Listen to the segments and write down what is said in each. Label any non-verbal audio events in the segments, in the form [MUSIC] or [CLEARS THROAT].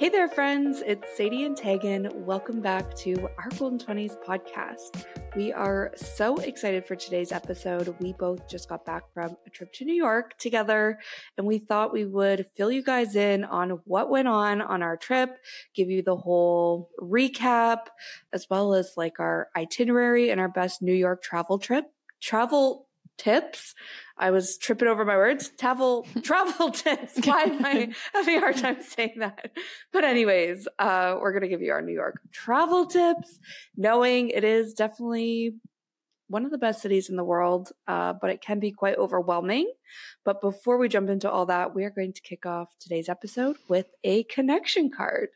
Hey there, friends. It's Sadie and Tegan. Welcome back to our Golden 20s podcast. We are so excited for today's episode. We both just got back from a trip to New York together, and we thought we would fill you guys in on what went on on our trip, give you the whole recap, as well as like our itinerary and our best New York travel trip. Travel tips. I was tripping over my words. Travel [LAUGHS] travel tips. Why am I [LAUGHS] having a hard time saying that? But anyways, uh, we're gonna give you our New York travel tips, knowing it is definitely one of the best cities in the world, uh, but it can be quite overwhelming. But before we jump into all that, we are going to kick off today's episode with a connection card.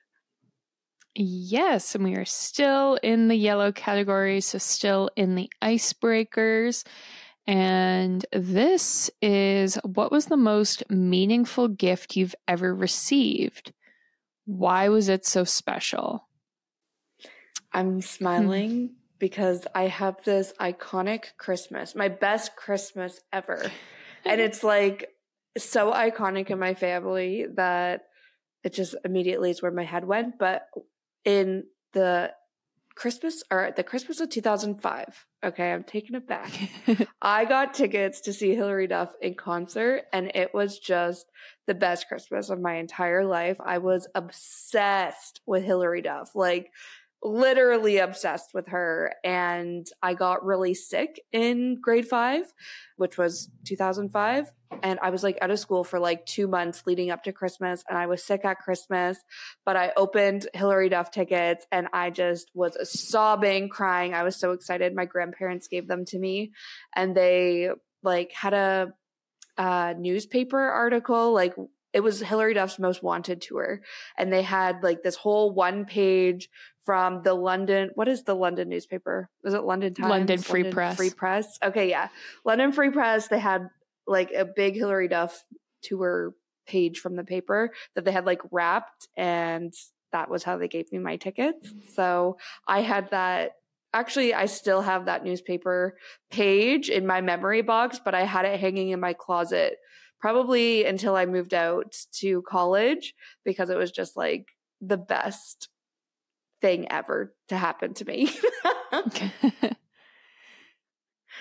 Yes, and we are still in the yellow category, so still in the icebreakers. And this is what was the most meaningful gift you've ever received? Why was it so special? I'm smiling hmm. because I have this iconic Christmas, my best Christmas ever. and it's like so iconic in my family that it just immediately is where my head went. But in the Christmas or the Christmas of 2005. Okay, I'm taking it back. [LAUGHS] I got tickets to see Hilary Duff in concert, and it was just the best Christmas of my entire life. I was obsessed with Hilary Duff. Like, literally obsessed with her. And I got really sick in grade five, which was 2005. And I was like out of school for like two months leading up to Christmas. And I was sick at Christmas, but I opened Hilary Duff tickets and I just was sobbing, crying. I was so excited. My grandparents gave them to me and they like had a, a newspaper article like it was Hilary Duff's most wanted tour. And they had like this whole one page from the London, what is the London newspaper? Was it London Times? London Free London Press. Free Press. Okay, yeah. London Free Press, they had like a big Hilary Duff tour page from the paper that they had like wrapped and that was how they gave me my tickets. So I had that actually I still have that newspaper page in my memory box, but I had it hanging in my closet probably until I moved out to college because it was just like the best thing ever to happen to me. [LAUGHS]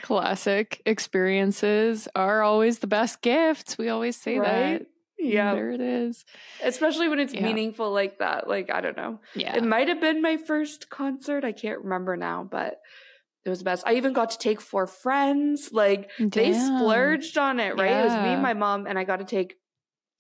Classic experiences are always the best gifts. We always say right? that. Yeah. There it is. Especially when it's yeah. meaningful like that. Like, I don't know. Yeah. It might have been my first concert. I can't remember now, but it was the best. I even got to take four friends. Like, Damn. they splurged on it, right? Yeah. It was me, and my mom, and I got to take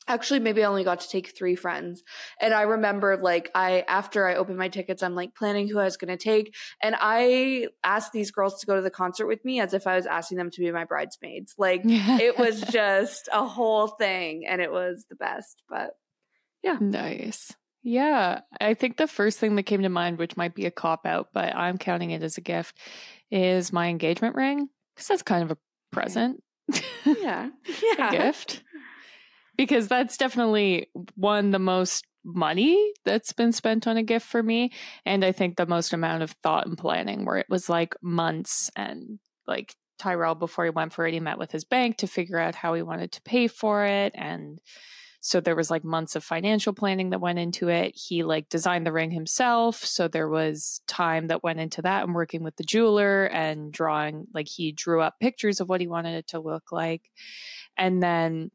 actually maybe I only got to take three friends. And I remember like I after I opened my tickets, I'm like planning who I was gonna take. And I asked these girls to go to the concert with me as if I was asking them to be my bridesmaids. Like [LAUGHS] it was just a whole thing and it was the best. But yeah. Nice. Yeah. I think the first thing that came to mind, which might be a cop out, but I'm counting it as a gift, is my engagement ring. Because that's kind of a present. Yeah. [LAUGHS] Yeah. gift because that's definitely one the most money that's been spent on a gift for me and i think the most amount of thought and planning where it was like months and like tyrell before he went for it he met with his bank to figure out how he wanted to pay for it and So there was like months of financial planning that went into it. He like designed the ring himself. So there was time that went into that and working with the jeweler and drawing, like he drew up pictures of what he wanted it to look like. And then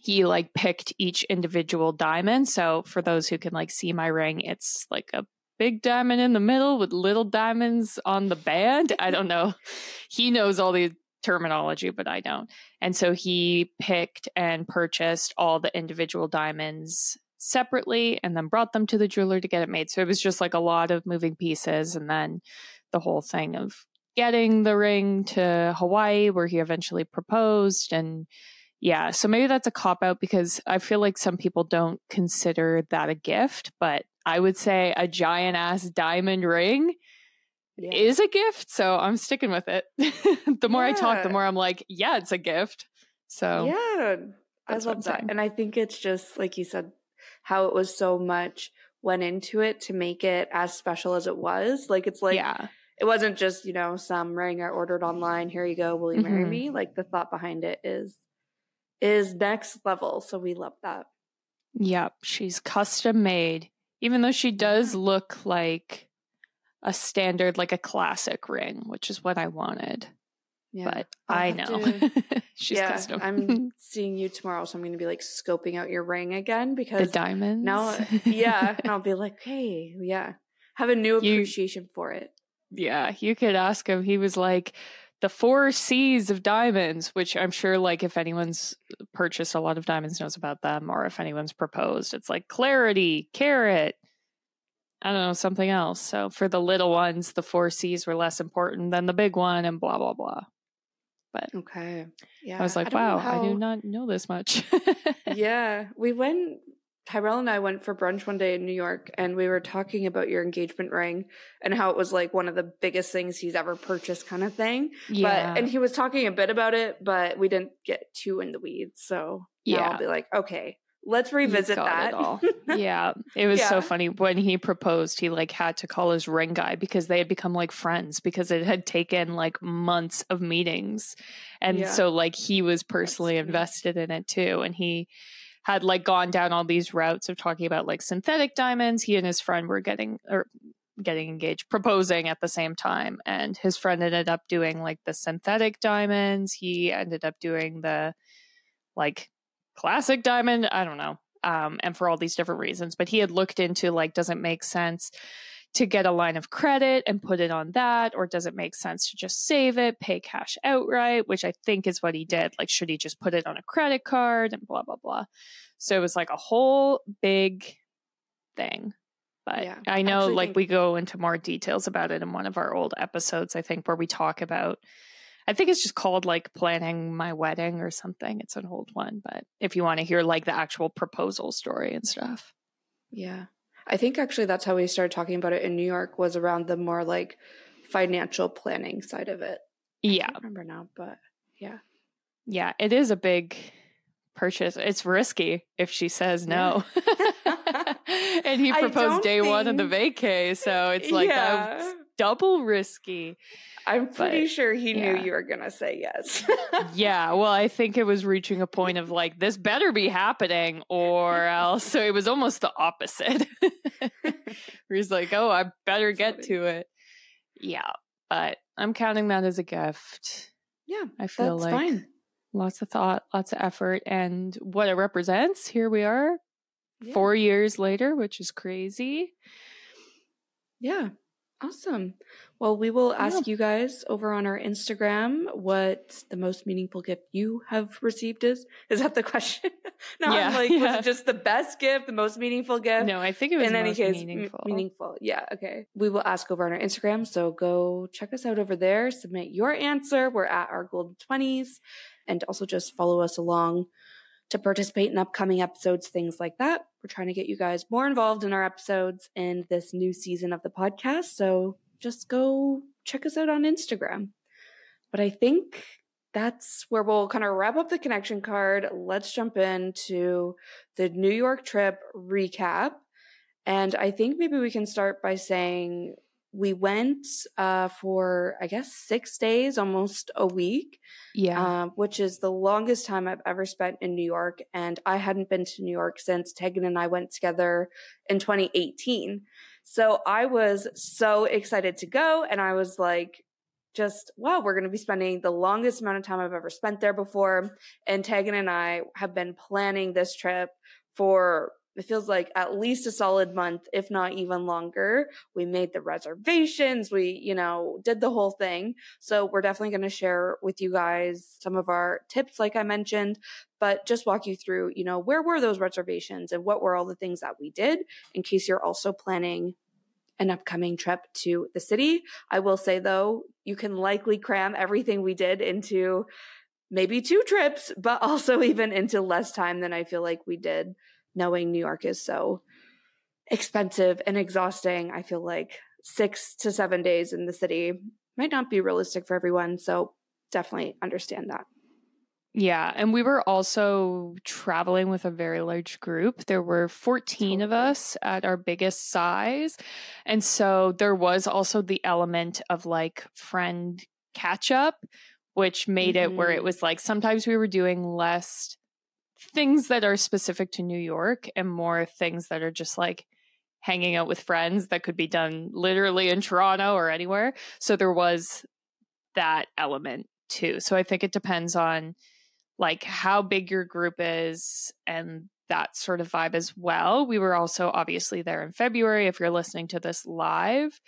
he like picked each individual diamond. So for those who can like see my ring, it's like a big diamond in the middle with little diamonds on the band. I don't know. He knows all the terminology, but I don't. And so he picked and purchased all the individual diamonds separately and then brought them to the jeweler to get it made. So it was just like a lot of moving pieces and then the whole thing of getting the ring to Hawaii where he eventually proposed and yeah, so maybe that's a cop out because I feel like some people don't consider that a gift, but I would say a giant ass diamond ring yeah. is a gift. So I'm sticking with it. [LAUGHS] the more yeah. I talk, the more I'm like, yeah, it's a gift. So yeah, I love that. And I think it's just like you said, how it was so much went into it to make it as special as it was. Like it's like, yeah. It wasn't just, you know, some ring I ordered online. Here you go. Will you marry mm-hmm. me? Like the thought behind it is, is next level. So we love that. Yep. She's custom made, even though she does look like a standard, like a classic ring, which is what I wanted. Yeah, but I'll i know to, [LAUGHS] she's yeah, custom. I'm [LAUGHS] seeing you tomorrow, so I'm going to be like scoping out your ring again because the diamonds. Now, yeah, [LAUGHS] and I'll be like, hey, yeah, have a new appreciation you, for it. Yeah, you could ask him. He was like, the four C's of diamonds, which I'm sure, like, if anyone's purchased a lot of diamonds, knows about them, or if anyone's proposed, it's like clarity, carat, I don't know, something else. So for the little ones, the four C's were less important than the big one and blah, blah, blah. But okay. Yeah. I was like, I wow, how... I do not know this much. yeah. We went, Tyrell and I went for brunch one day in New York and we were talking about your engagement ring and how it was like one of the biggest things he's ever purchased kind of thing. Yeah. But, and he was talking a bit about it, but we didn't get too in the weeds. So yeah, I'll be like, okay, let's revisit that. [LAUGHS] yeah. It was yeah. so funny when he proposed, he like had to call his ring guy because they had become like friends because it had taken like months of meetings. And yeah. so like he was personally invested in it too. And he had like gone down all these routes of talking about like synthetic diamonds. He and his friend were getting or getting engaged, proposing at the same time. And his friend ended up doing like the synthetic diamonds. He ended up doing the like classic diamond. I don't know. Um, and for all these different reasons. But he had looked into like, does it make sense to get a line of credit and put it on that? Or does it make sense to just save it, pay cash outright, which I think is what he did. Like, should he just put it on a credit card and blah, blah, blah. So it was like a whole big thing. But yeah, I know, like, we go into more details about it in one of our old episodes, I think, where we talk about I think it's just called like planning my wedding or something. It's an old one, but if you want to hear like the actual proposal story and stuff. Yeah. I think actually that's how we started talking about it in New York was around the more like financial planning side of it. Yeah. I remember now, but yeah. Yeah, it is a big purchase. It's risky if she says no. Yeah. [LAUGHS] and he proposed day think... one of the vacay, so it's like yeah. Double risky. I'm pretty but, sure he yeah. knew you were going to say yes. [LAUGHS] yeah. Well, I think it was reaching a point of like, this better be happening or else. So it was almost the opposite. [LAUGHS] He's like, oh, I better get to it. Yeah. But I'm counting that as a gift. Yeah. I feel like fine. lots of thought, lots of effort, and what it represents. Here we are yeah. four years later, which is crazy. Yeah. Awesome. Well, we will ask yeah. you guys over on our Instagram what the most meaningful gift you have received is. Is that the question? [LAUGHS] no, yeah, I'm like, yeah. was it just the best gift, the most meaningful gift? No, I think it was in any case meaningful. M- meaningful. Yeah. Okay. We will ask over on our Instagram. So go check us out over there. Submit your answer. We're at our golden twenties, and also just follow us along to participate in upcoming episodes, things like that. We're trying to get you guys more involved in our episodes in this new season of the podcast. So just go check us out on Instagram. But I think that's where we'll kind of wrap up the connection card. Let's jump into the New York trip recap. And I think maybe we can start by saying we went uh, for I guess six days, almost a week. Yeah. Uh, which is the longest time I've ever spent in New York, and I hadn't been to New York since Tegan and I went together in 2018. So I was so excited to go, and I was like, just wow, we're going to be spending the longest amount of time I've ever spent there before. And Tegan and I have been planning this trip for it feels like at least a solid month, if not even longer. We made the reservations. We, you know, did the whole thing. So we're definitely going to share with you guys some of our tips, like I mentioned, but just walk you through, you know, where were those reservations and what were all the things that we did in case you're also planning an upcoming trip to the city. I will say though, you can likely cram everything we did into maybe two trips, but also [LAUGHS] even into less time than I feel like we did knowing New York is so expensive and exhausting. I feel like six to seven days in the city might not be realistic for everyone. So definitely understand that. Yeah. And we were also traveling with a very large group. There were 14 of us at our biggest size. And so there was also the element of like friend catch up, which made mm-hmm. it where it mm-hmm. was like sometimes we were doing less things that are specific to New York and more things that are just like hanging out with friends that could be done literally in Toronto or anywhere. So there was that element too. So I think it depends on like how big your group is and that sort of vibe as well. We were also obviously there in February if you're listening to this live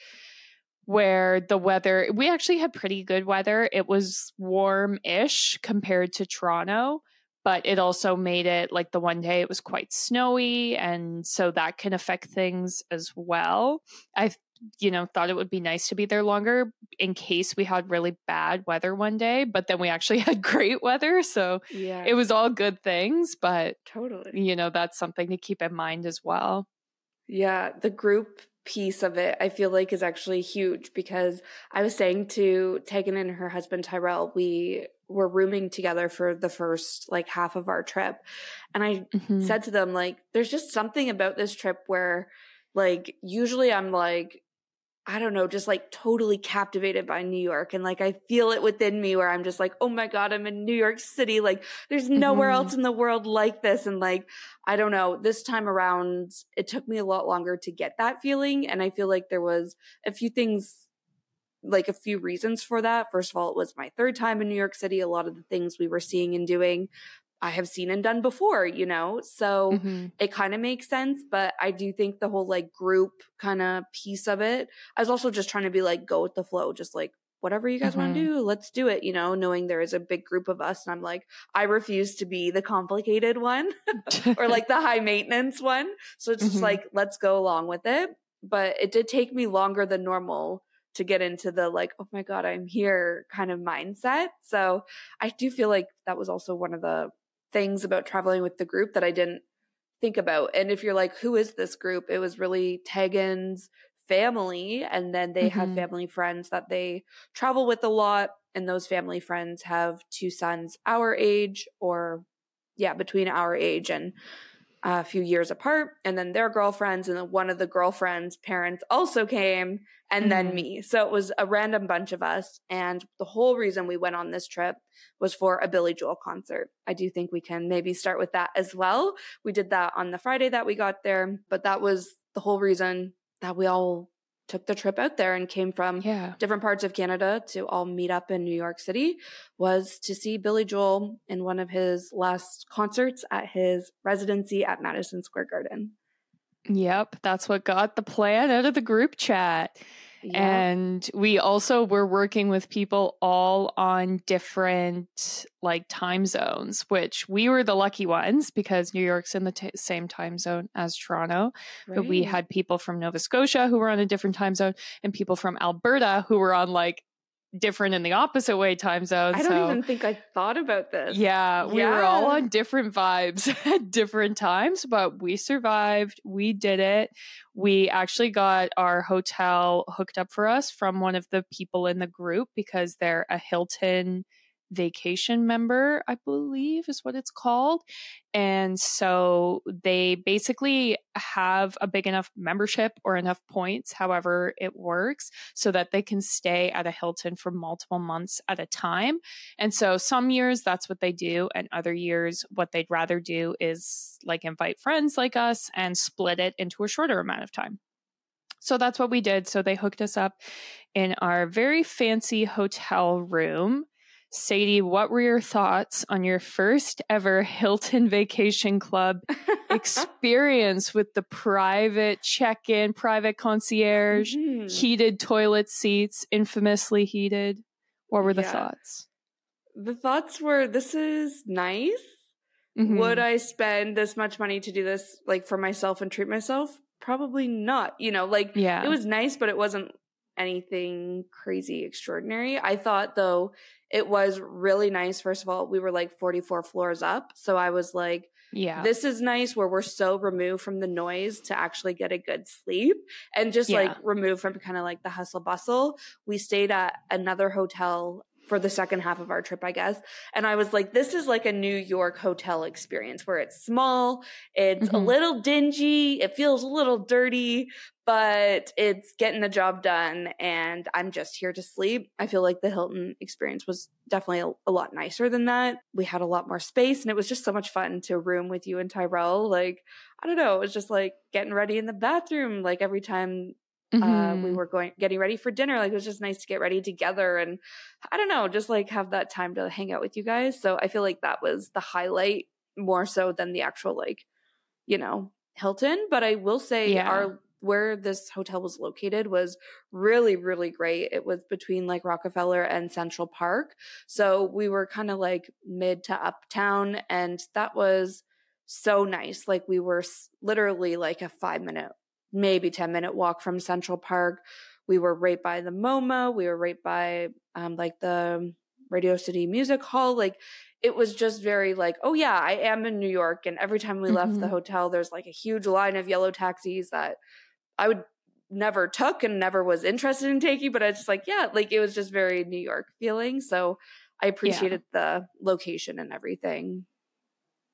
where the weather we actually had pretty good weather. It was warm-ish compared to Toronto but it also made it like the one day it was quite snowy and so that can affect things as well. I you know thought it would be nice to be there longer in case we had really bad weather one day but then we actually [LAUGHS] had great weather so yeah. it was all good things but totally. you know that's something to keep in mind as well. Yeah the group piece of it I feel like is actually huge because I was saying to Tegan and her husband Tyrell, we were rooming together for the first like half of our trip. And I mm-hmm. said to them, like, there's just something about this trip where like usually I'm like, I don't know, just like totally captivated by New York. And like I feel it within me where I'm just like, oh my God, I'm in New York City. Like there's nowhere mm-hmm. else in the world like this. And like, I don't know, this time around, it took me a lot longer to get that feeling. And I feel like there was a few things like a few reasons for that. First of all, it was my third time in New York City. A lot of the things we were seeing and doing, I have seen and done before, you know? So mm-hmm. it kind of makes sense. But I do think the whole like group kind of piece of it, I was also just trying to be like, go with the flow, just like, whatever you guys mm-hmm. want to do, let's do it, you know, knowing there is a big group of us. And I'm like, I refuse to be the complicated one [LAUGHS] [LAUGHS] or like the high maintenance one. So it's just mm-hmm. like, let's go along with it. But it did take me longer than normal to get into the like, oh my God, I'm here kind of mindset. So I do feel like that was also one of the things about traveling with the group that I didn't think about. And if you're like, who is this group? It was really Tegan's family. And then they mm-hmm. have family friends that they travel with a lot. And those family friends have two sons our age or, yeah, between our age and a few years apart and then their girlfriends and then one of the girlfriends parents also came and mm-hmm. then me. So it was a random bunch of us and the whole reason we went on this trip was for a billy joel concert. I do think we can maybe start with that as well. We did that on the friday that we got there but that was the whole reason that we all took the trip out there and came from yeah. different parts of Canada to all meet up in New York City was to see Billy Joel in one of his last concerts at his residency at Madison Square Garden. Yep, that's what got the plan out of the group chat. And we also were working with people all on different like time zones, which we were the lucky ones because New York's in the t- same time zone as Toronto. Right. But we had people from Nova Scotia who were on a different time zone and people from Alberta who were on like different in the opposite way time zones. I don't so, even think I thought about this. Yeah, we yeah. were all on different vibes [LAUGHS] at different times, but we survived. We did it. We actually got our hotel hooked up for us from one of the people in the group because they're a Hilton vacation member, I believe is what it's called. And so they basically have a big enough membership or enough points, however it works, so that they can stay at a Hilton for multiple months at a time. And so some years that's what they do, and other years what they'd rather do is like invite friends like us and split it into a shorter amount of time. So that's what we did. So they hooked us up in our very fancy hotel room. Sadie, what were your thoughts on your first ever Hilton Vacation Club [LAUGHS] experience with the private check in, private concierge, mm-hmm. heated toilet seats, infamously heated? What were the yeah. thoughts? The thoughts were this is nice. Mm-hmm. Would I spend this much money to do this like for myself and treat myself? Probably not. You know, like yeah. it was nice, but it wasn't anything crazy extraordinary. I thought though it was really nice. First of all, we were like 44 floors up. So I was like, yeah, this is nice where we're so removed from the noise to actually get a good sleep and just yeah. like removed from kind of like the hustle bustle. We stayed at another hotel for the second half of our trip, I guess. And I was like, this is like a New York hotel experience where it's small, it's mm-hmm. a little dingy, it feels a little dirty, but it's getting the job done. And I'm just here to sleep. I feel like the Hilton experience was definitely a, a lot nicer than that. We had a lot more space and it was just so much fun to room with you and Tyrell. Like, I don't know, it was just like getting ready in the bathroom, like every time Mm-hmm. Uh, we mm-hmm. were going getting ready for dinner. Like it was just nice to get ready together, and I don't know, just like have that time to hang out with you guys. So I feel like that was the highlight more so than the actual like, you know, Hilton. But I will say yeah. our where this hotel was located was really really great. It was between like Rockefeller and Central Park, so we were kind of like mid to uptown, and that was so nice. Like we were literally like a five minute maybe 10 minute walk from Central Park. We were right by the MoMA. We were right by um, like the Radio City Music Hall. Like it was just very like, oh yeah, I am in New York. And every time we mm-hmm. left the mm-hmm. hotel, there's like a huge line of yellow taxis that I would never took and never was interested in taking, but I just like, yeah, like it was just very New York feeling. So I appreciated yeah. the location and everything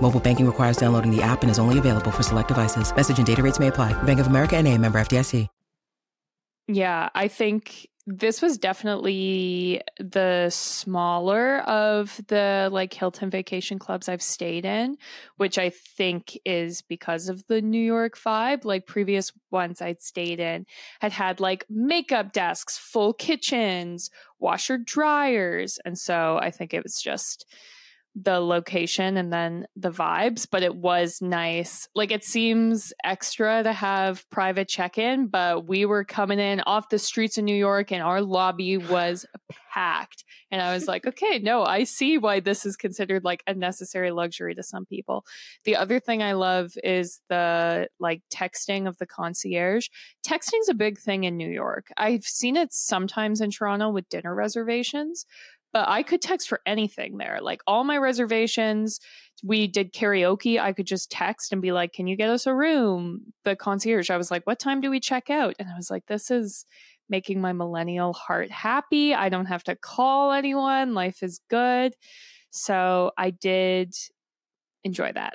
Mobile banking requires downloading the app and is only available for select devices. Message and data rates may apply. Bank of America and a member FDIC. Yeah, I think this was definitely the smaller of the like Hilton vacation clubs I've stayed in, which I think is because of the New York vibe. Like previous ones I'd stayed in had had like makeup desks, full kitchens, washer dryers. And so I think it was just the location and then the vibes, but it was nice. Like it seems extra to have private check in, but we were coming in off the streets of New York and our lobby was packed. And I was like, [LAUGHS] okay, no, I see why this is considered like a necessary luxury to some people. The other thing I love is the like texting of the concierge. Texting's a big thing in New York. I've seen it sometimes in Toronto with dinner reservations, but I could text for anything there. Like all my reservations, we did karaoke. I could just text and be like, Can you get us a room? The concierge, I was like, What time do we check out? And I was like, This is making my millennial heart happy. I don't have to call anyone. Life is good. So I did enjoy that.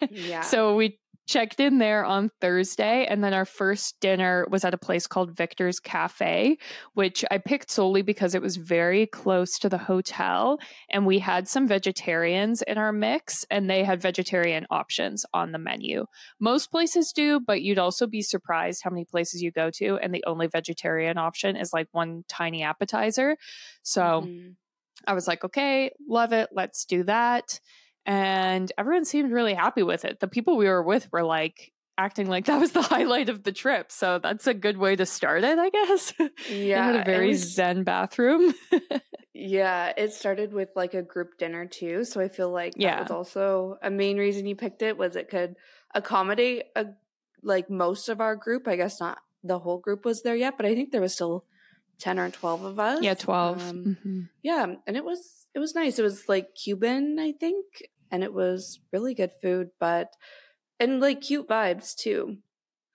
[LAUGHS] yeah. So we checked in there on Thursday, and then our first dinner was at a place called Victor's Cafe, which I picked solely because it was very close to the hotel. And we had some vegetarians in our mix, and they had vegetarian options on the menu. Most places do, but you'd also be surprised how many places you go to, and the only vegetarian option is like one tiny appetizer. So mm-hmm. I was like, okay, love it. Let's do that and everyone seemed really happy with it. The people we were with were like acting like [LAUGHS] that was the highlight of the trip. So that's a good way to start it, I guess. [LAUGHS] Yeah. had a very was, zen bathroom. [LAUGHS] Yeah, it started with like a group dinner too. So I feel like Yeah. that was also a main reason you picked it was it could accommodate a like most of our group. I guess not the whole group was there yet, but I think there was still 10 or 12 of us. Yeah, 12. Um, Mhm. yeah, and it was it was nice. It was like Cuban, I think, and it was really good food, but and like cute vibes too.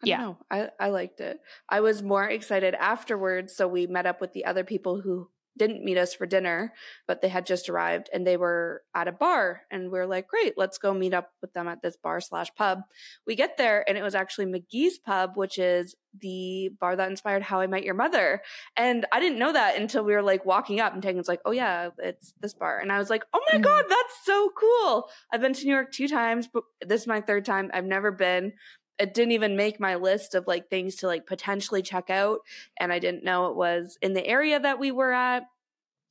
I Yeah. don't know. I I liked it. I was more excited afterwards, so we met up with the other people who didn't meet us for dinner, but they had just arrived and they were at a bar and we are like, great, let's go meet up with them at this bar slash pub. We get there and it was actually McGee's pub, which is the bar that inspired How I Met Your Mother. And I didn't know that until we were like walking up and Tegan's like, oh yeah, it's this bar. And I was like, oh my Mhm. God, that's so cool. I've been to New York two times, but this is my third time. I've never been. It didn't even make my list of like things to like potentially check out. And I didn't know it was in the area that we were at.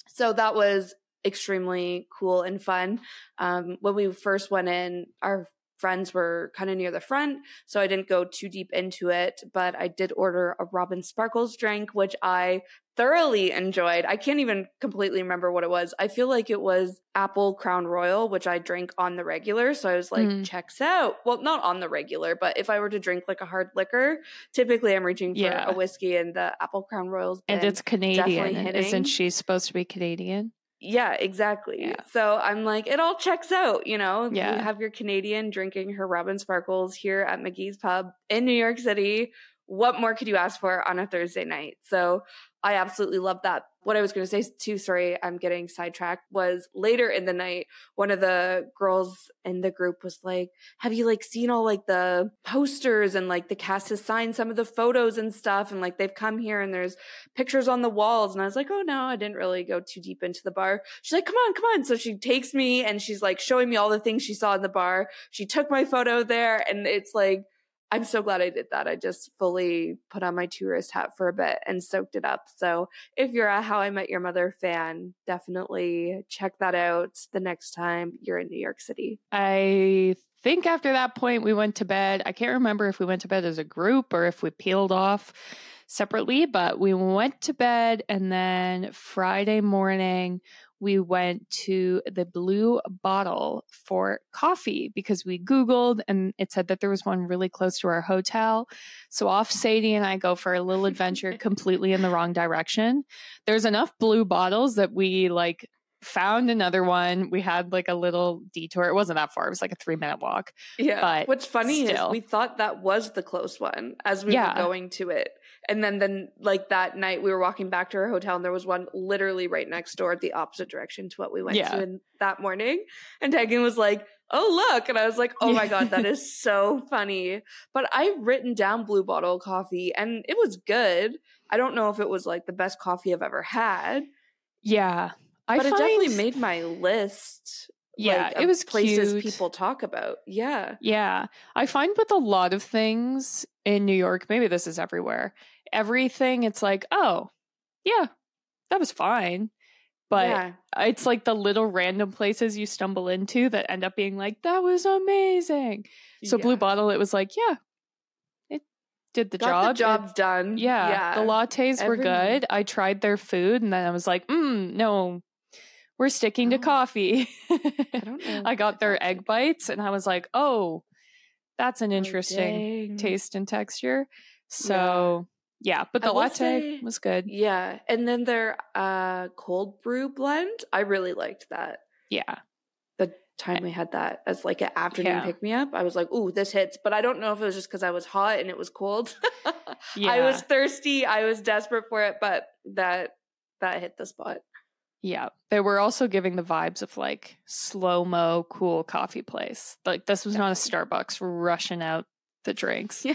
So that was extremely cool and fun. Um, when we first went in, our friends were kind of near the front, so I didn't go too deep into it, but I did order a Robin Sparkles drink, which I thoroughly enjoyed. I can't even completely remember what it was. I feel like it was apple crown royal, which I drink on the regular. So I was like, Mm. checks out. Well, not on the regular, but if I were to drink like a hard liquor, typically I'm reaching for Yeah. a whiskey and the apple crown royals. And it's Canadian. definitely and hitting. Isn't she supposed to be Canadian? Yeah, exactly. Yeah. So I'm like, it all checks out, you know? Yeah. You have your Canadian drinking her Robin Sparkles here at McGee's Pub in New York City. What more could you ask for on a Thursday night? So I absolutely love that. What I was going to say too, sorry, I'm getting sidetracked, was later in the night, one of the girls in the group was like, have you like seen all like the posters and like the cast has signed some of the photos and stuff? And like they've come here and there's pictures on the walls. And I was like, oh no, I didn't really go too deep into the bar. She's like, come on, come on. So she takes me and she's like showing me all the things she saw in the bar. She took my photo there and it's like, I'm so glad I did that. I just fully put on my tourist hat for a bit and soaked it up. So if you're a How I Met Your Mother fan, definitely check that out the next time you're in New York City. I think after that point, we went to bed. I can't remember if we went to bed as a group or if we peeled off separately, but we went to bed. And then Friday morning, we went to the Blue Bottle for coffee because we Googled and it said that there was one really close to our hotel. So off Sadie and I go for a little adventure [LAUGHS] completely in the wrong direction. There's enough blue bottles that we like found another one. We had like a little detour. It wasn't that far. It was like a three minute walk. Yeah. But What's funny still. is we thought that was the close one as we Yeah. were going to it. And then then like that night we were walking back to our hotel and there was one literally right next door the opposite direction to what we went Yeah. to in, that morning. And Tegan was like, Oh look. And I was like, Oh my God, that [LAUGHS] is so funny. But I've written down blue bottle coffee and it was good. I don't know if it was like the best coffee I've ever had. Yeah. I but it definitely made my list. Yeah, like, it was places cute. people talk about. Yeah. Yeah. I find with a lot of things in New York, maybe this is everywhere, everything, it's like, oh, yeah, that was fine. But yeah. it's like the little random places you stumble into that end up being like, that was amazing. So Yeah. Blue Bottle, it was like, yeah, it did the got job. the It- job done. yeah, yeah. the lattes were good. I tried their food and then I was like, mm, no, we're sticking to Oh. coffee. I don't [LAUGHS] know. I got their egg bites and I was like, oh, that's an Oh, interesting dang. taste and texture. So, yeah, but the latte say- was good. Yeah, and then their uh, cold brew blend, I really liked that. Yeah. The time we had that as like an afternoon Yeah. pick me up, I was like, "Ooh, this hits." But I don't know if it was just because I was hot and it was cold. yeah. [LAUGHS] I was thirsty. I was desperate for it, but that that hit the spot. Yeah. They were also giving the vibes of like slow mo, cool coffee place. Like this was not a Starbucks rushing out the drinks, [LAUGHS] Yeah,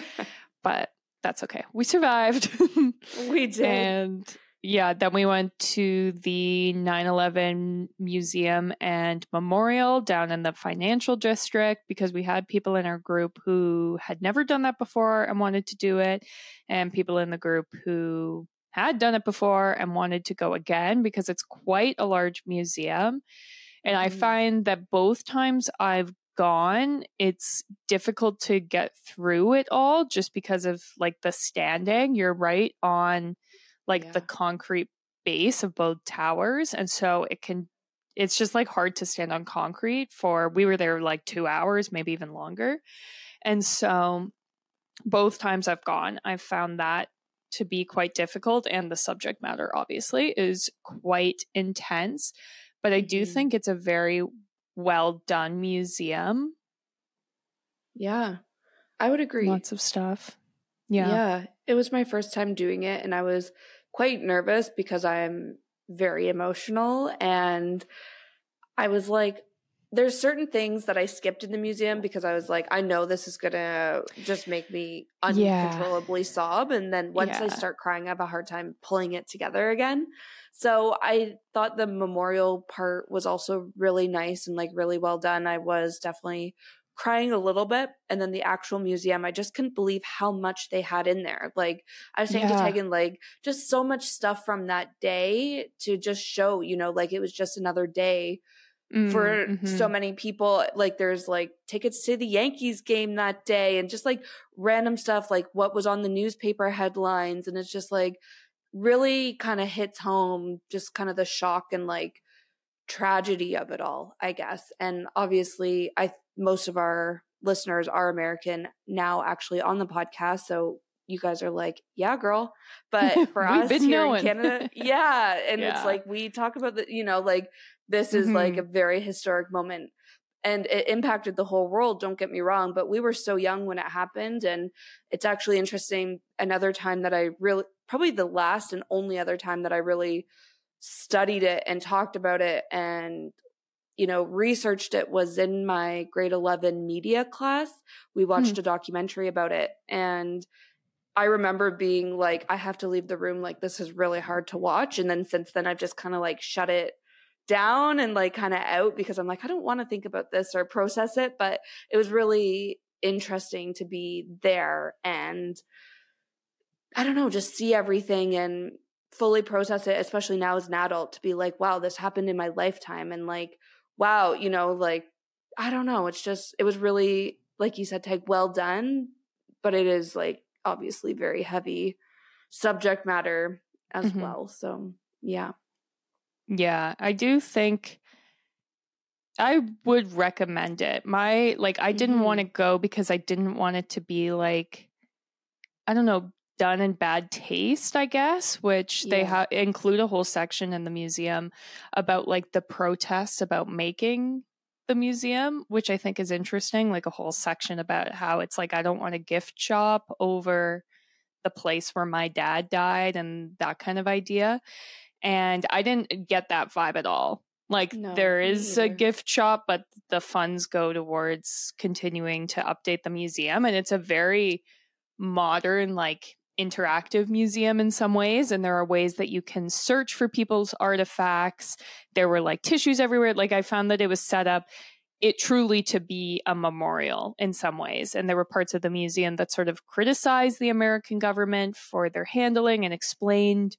but that's okay. We survived. [LAUGHS] we did. And yeah, then we went to the 9 11 Museum and Memorial down in the financial district because we had people in our group who had never done that before and wanted to do it, and people in the group who had done it before and wanted to go again because it's quite a large museum. And I Mhm. find that both times I've gone, it's difficult to get through it all just because of like the standing. You're right on like the concrete base of both towers. And so it can, it's just like hard to stand on concrete for, we were there like two hours, maybe even longer. And so both times I've gone, I've found that to be quite difficult. And the subject matter, obviously, is quite intense. But I do Mhm. think it's a very well done museum. Yeah. I would agree. Lots of stuff. Yeah. Yeah. It was my first time doing it and I was quite nervous because I'm very emotional and I was like there's certain things that I skipped in the museum because I was like I know this is going to just make me Yeah. uncontrollably sob and then once I start crying I have a hard time pulling it together again. So I thought the memorial part was also really nice and like really well done. I was definitely crying a little bit and then the actual museum i just couldn't believe how much they had in there like i was saying Yeah. to tegan like just so much stuff from that day to just show you know like it was just another day Mm, for so many people like there's like tickets to the yankees game that day and just like random stuff like what was on the newspaper headlines and it's just like really kind of hits home just kind of the shock and like tragedy of it all i guess and obviously i most of our listeners are american now actually on the podcast so you guys are like yeah girl but [LAUGHS] for us here knowing. in canada yeah and Yeah. it's like we talk about the you know like this is like a mm-hmm. very historic moment and it impacted the whole world don't get me wrong but we were so young when it happened and it's actually interesting another time that i really probably the last and only other time that i really studied it and talked about it and you know researched it was in my grade 11 media class. We hmm. watched a documentary about it and i remember being like i have to leave the room like this is really hard to watch and then since then i've just kind of like shut it down and like kind of out because i'm like i don't want to think about this or process it but it was really interesting to be there and i don't know just see everything and fully process it especially now as an adult to be like wow this happened in my lifetime and like wow you know like i don't know it's just it was really like you said tag well done but it is like obviously very heavy subject matter as Mhm. well so yeah Yeah, I do think I would recommend it. My like I didn't Mhm. want to go because I didn't want it to be like I don't know, done in bad taste, I guess, which they Yeah. have include a whole section in the museum about like the protests about making the museum, which I think is interesting, like a whole section about how it's like I don't want a gift shop over the place where my dad died and that kind of idea. And I didn't get that vibe at all. Like No, there is a gift shop, but the funds go towards continuing to update the museum. And it's a very modern, like interactive museum in some ways. And there are ways that you can search for people's artifacts. There were like tissues everywhere. Like I found that it was set up it truly to be a memorial in some ways. And there were parts of the museum that sort of criticized the American government for their handling and explained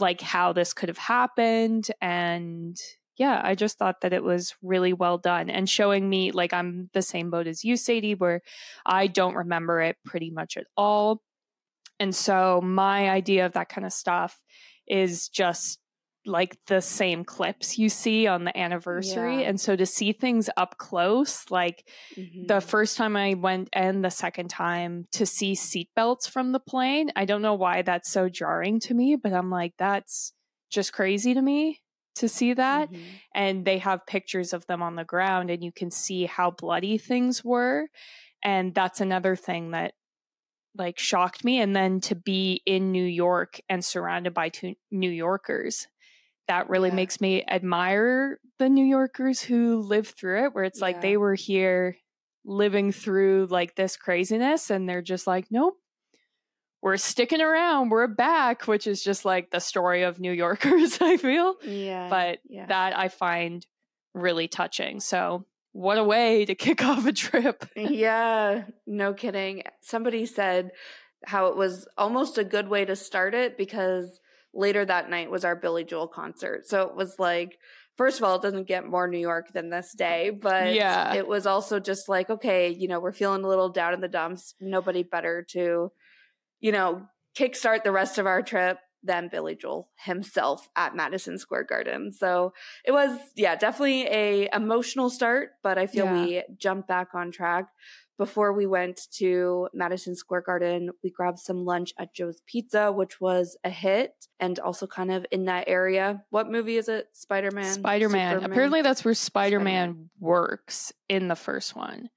like how this could have happened. And yeah, I just thought that it was really well done and showing me like I'm the same boat as you, Sadie, where I don't remember it pretty much at all. And so my idea of that kind of stuff is just like the same clips you see on the anniversary. Yeah. And so to see things up close, like Mhm. the first time I went and the second time to see seatbelts from the plane, I don't know why that's so jarring to me, but I'm like, that's just crazy to me to see that. Mhm. And they have pictures of them on the ground and you can see how bloody things were. And that's another thing that like shocked me. And then to be in New York and surrounded by two New Yorkers that really Yeah. makes me admire the New Yorkers who lived through it, where it's like they were here living through like this craziness and they're just like, nope, we're sticking around, we're back, which is just like the story of New Yorkers, [LAUGHS] I feel. yeah But yeah that I find really touching. So, what a way to [LAUGHS] kick off a trip. yeah, no kidding. Somebody said how it was almost a good way to start it because later that night was our Billy Joel concert. So it was like, first of all, it doesn't get more New York than this day, but Yeah. it was also just like, okay, you know, we're feeling a little down in the dumps. Nobody better to, you know, kickstart the rest of our trip than Billy Joel himself at Madison Square Garden. So it was, yeah, definitely a emotional start, but I feel Yeah. we jumped back on track. Before we went to Madison Square Garden, we grabbed some lunch at Joe's Pizza, which was a hit and also kind of in that area. What movie is it? Spider Man? Spider Man. Apparently, that's where Spider Man works in the first one.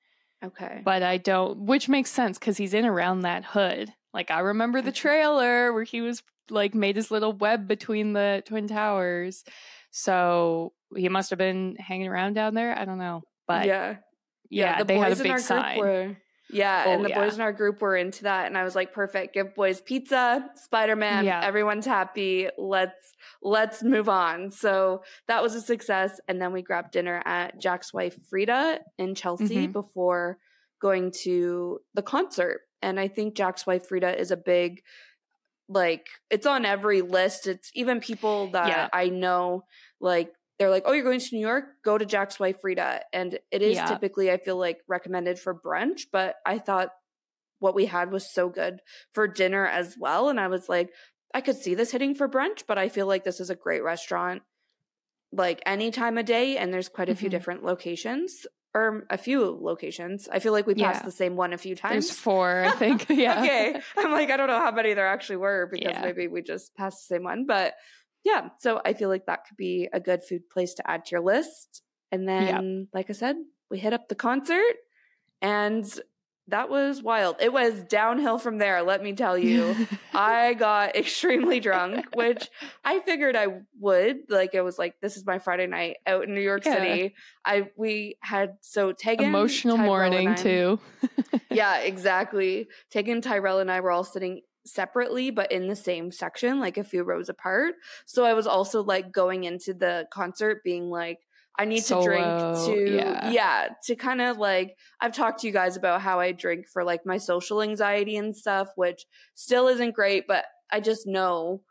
Okay. But I don't, which makes sense because he's in around that hood. Like, I remember the mm-hmm. trailer where he was like made his little web between the Twin Towers. So he must have been hanging around down there. I don't know. But yeah, yeah. they had a in our sign. Group were, yeah, Oh, and the yeah. boys in our group were into that, and I was like, perfect. Give boys pizza, Spider Man. Yeah. Everyone's happy. Let's let's move on. So that was a success, and then we grabbed dinner at Jack's wife Freda in Chelsea Mhm. before going to the concert. And I think Jack's wife Freda is a big like it's on every list. It's even people that Yeah. I know like they're like, "Oh, you're going to New York? Go to Jack's wife Freda." And it is Yeah. typically I feel like recommended for brunch, but I thought what we had was so good for dinner as well and I was like, I could see this hitting for brunch, but I feel like this is a great restaurant like any time of day and there's quite a few Mhm. different locations or a few locations. I feel like we passed Yeah. the same one a few times. there's four, I think. [LAUGHS] Yeah. [LAUGHS] okay. I'm like, I don't know how many there actually were because Yeah. maybe we just passed the same one. But yeah, so I feel like that could be a good food place to add to your list. And then, like I said, we hit up the concert and that was wild. It was downhill from there, let me tell you. [LAUGHS] I got extremely drunk, which [LAUGHS] I figured I would. Like it was like this is my Friday night out in New York Yeah. City. I we had so Tegan Emotional Tyrell, morning, I- too. [LAUGHS] yeah, exactly. Tegan, Tyrell, and I were all sitting separately, but in the same section, like a few rows apart. So I was also like going into the concert being like, I need to drink to, yeah. yeah, to kind of like, I've talked to you guys about how I drink for like my social anxiety and stuff, which still isn't great, but I just know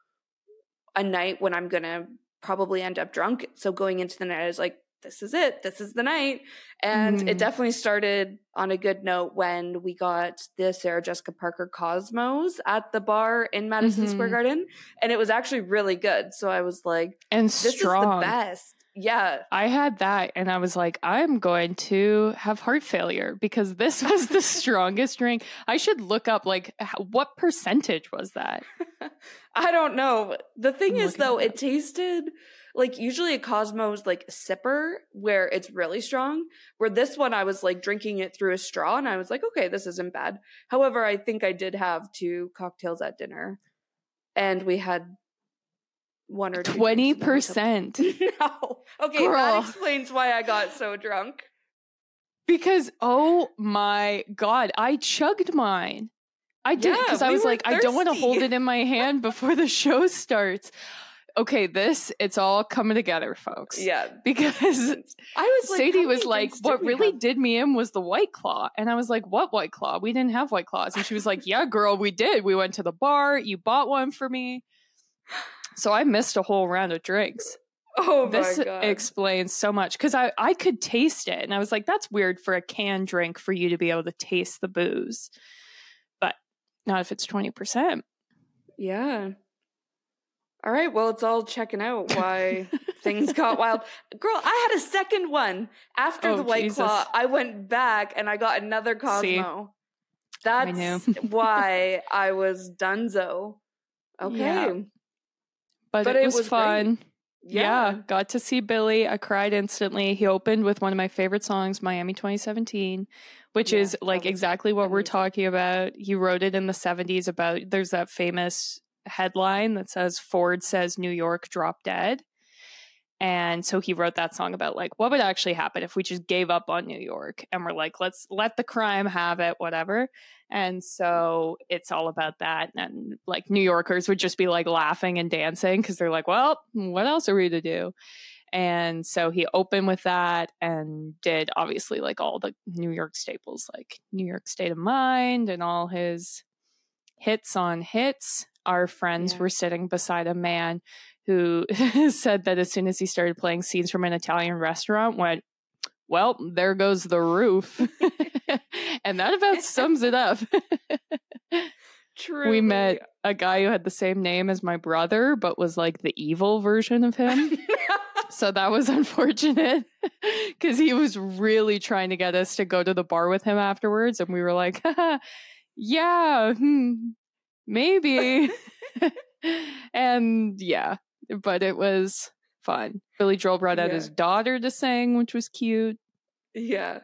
a night when I'm gonna probably end up drunk. So going into the night, I was like, this is it. This is the night. And Mhm. it definitely started on a good note when we got the Sarah Jessica Parker Cosmos at the bar in Madison Square Mhm. Garden. And it was actually really good. So I was like, and this strong. is the best. Yeah. I had that and I was like, I'm going to have heart failure because this [LAUGHS] was the strongest drink. I should look up like what percentage was that? [LAUGHS] I don't know. The thing I'm is, though, it tasted like usually a Cosmos like sipper where it's really strong. Where this one, I was like drinking it through a straw, and I was like, okay, this isn't bad. However, I think I did have two cocktails at dinner, and we had one or two Twenty in the hotel. percent. [LAUGHS] no, okay, Girl. that explains why I got so drunk. Because oh my god, I chugged mine. I did Yeah, because I we was like, I don't want to hold it in my hand before the show starts. Okay, this it's all coming together, folks. Yeah, Because I was like, Sadie was like, "What really have?" did me in was the white claw," and I was like, "What white claw? We didn't have white claws." And she was like, "Yeah, girl, we did. We went to the bar. You bought one for me." So I missed a whole round of drinks. Oh this my god! explains so much because I I could taste it, and I was like, "That's weird for a canned drink for you to be able to taste the booze, but not if it's twenty percent." Yeah. All right. Well, it's all checking out [LAUGHS] why things got wild. Girl, I had a second one after Oh, the White Jesus. Claw. I went back and I got another Cosmo. See? That's knew. [LAUGHS] why I was dunzo. Okay. Yeah. But, But it, it was, was fun. Yeah. Yeah. got to see Billy. I cried instantly. He opened with one of my favorite songs, Miami 2017, which Yeah, is like exactly what we're talking about. He wrote it in the 70s about there's that famous headline that says Ford says New York drop dead. And so he wrote that song about like what would actually happen if we just gave up on New York and we're like, let's let the crime have it, whatever. And so it's all about that. And like New Yorkers would just be like laughing and dancing because they're like, well, what else are we to do? And so he opened with that and did obviously like all the New York staples, like New York State of Mind and all his hits on hits. Our friends Yeah. were sitting beside a man who [LAUGHS] said that as soon as he started playing scenes from an Italian restaurant, went, well, there goes the roof. [LAUGHS] and that about sums it up. True. [LAUGHS] we met a guy who had the same name as my brother, but was like the evil version of him. so that was unfortunate because he was really trying to get us to go to the bar with him afterwards. And we were like, yeah, hmm, maybe. [LAUGHS] [LAUGHS] and yeah, but it was fun. Billy Joel brought out Yeah. his daughter to sing, which was cute. Yeah.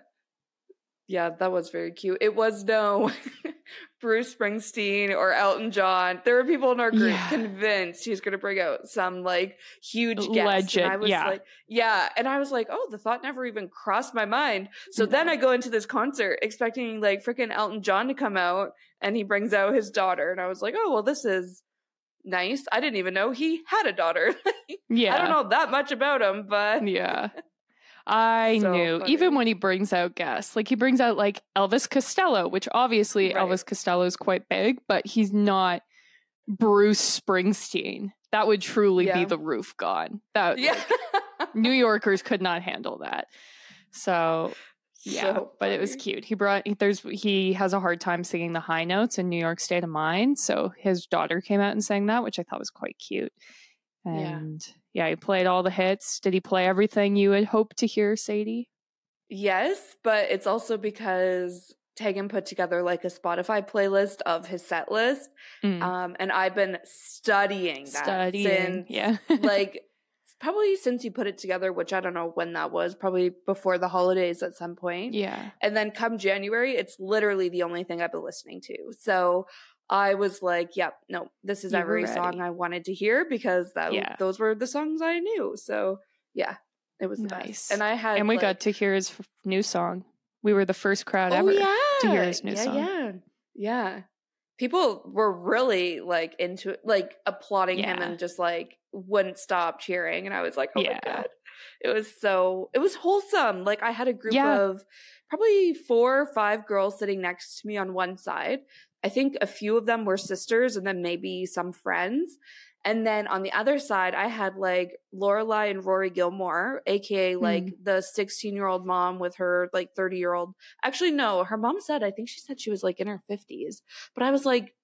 Yeah, that was very cute. It was no [LAUGHS] Bruce Springsteen or Elton John. There were people in our group Yeah. convinced he's going to bring out some like huge guest. and Legend, I was yeah. like, yeah. And I was like, oh, the thought never even crossed my mind. So then I go into this concert expecting like freaking Elton John to come out and he brings out his daughter. And I was like, oh, well, this is nice. I didn't even know he had a daughter. Yeah. [LAUGHS] I don't know that much about him, but Yeah. I [LAUGHS] So knew. funny. Even when he brings out guests, like he brings out like Elvis Costello, which obviously Right. Elvis Costello is quite big, but he's not Bruce Springsteen. That would truly be the roof gone. That yeah. New [LAUGHS] Yorkers could not handle that. So yeah, So but it was cute. He brought there's he has a hard time singing the high notes in New York State of Mind, so his daughter came out and sang that, which I thought was quite cute. Yeah. And yeah, he played all the hits. Did he play everything you had hoped to hear, Sadie? Yes, but it's also because Tegan put together like a Spotify playlist of his set list. Mm. Um, and I've been studying that Studying, since yeah. [LAUGHS] like probably since you put it together, which I don't know when that was, probably before the holidays at some point. yeah. And then come January, it's literally the only thing I've been listening to. So I was like, yep, no, this is You every song I wanted to hear because that Yeah. those were the songs I knew. So yeah, it was the best. Nice. And I had And we like- got to hear his f- new song. We were the first crowd oh, ever yeah. to hear his new yeah, song. Yeah, yeah. People were really like into like applauding him and just like wouldn't stop cheering. And I was like, oh Yeah. my god, it was so it was wholesome. Like I had a group Yeah. of probably four or five girls sitting next to me on one side. I think a few of them were sisters, and then maybe some friends. And then on the other side, I had like Lorelai and Rory Gilmore, aka like Hmm. the 16 year old mom with her like 30 year old. Actually, no, her mom said, I think she said she was like in her 50s. But I was like,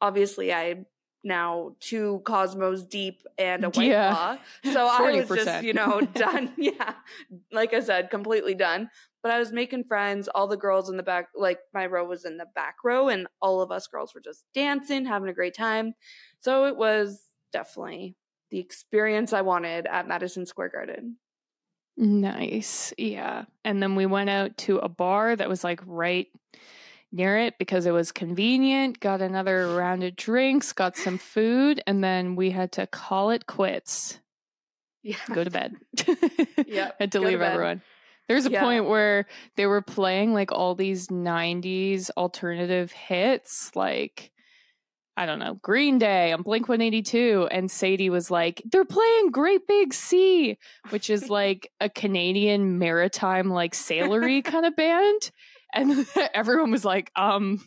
obviously, I now two Cosmos deep and a white Yeah. claw. So I was just, you know, done. [LAUGHS] yeah. Like I said, completely done. But I was making friends. All the girls in the back, like my row was in the back row, and all of us girls were just dancing, having a great time. So it was definitely the experience I wanted at Madison Square Garden. Nice. Yeah. And then we went out to a bar that was like right near it because it was convenient, got another round of drinks, got some food, and then we had to call it quits. Yeah. Go to bed. [LAUGHS] Yeah, [LAUGHS] Had to go leave bed. everyone. There's a Yeah. point where they were playing like all these 90s alternative hits, like, I don't know, Green Day on Blink 182. And Sadie was like, they're playing Great Big Sea, which is [LAUGHS] like a Canadian maritime, like sailory [LAUGHS] kind of band. And [LAUGHS] everyone was like, um,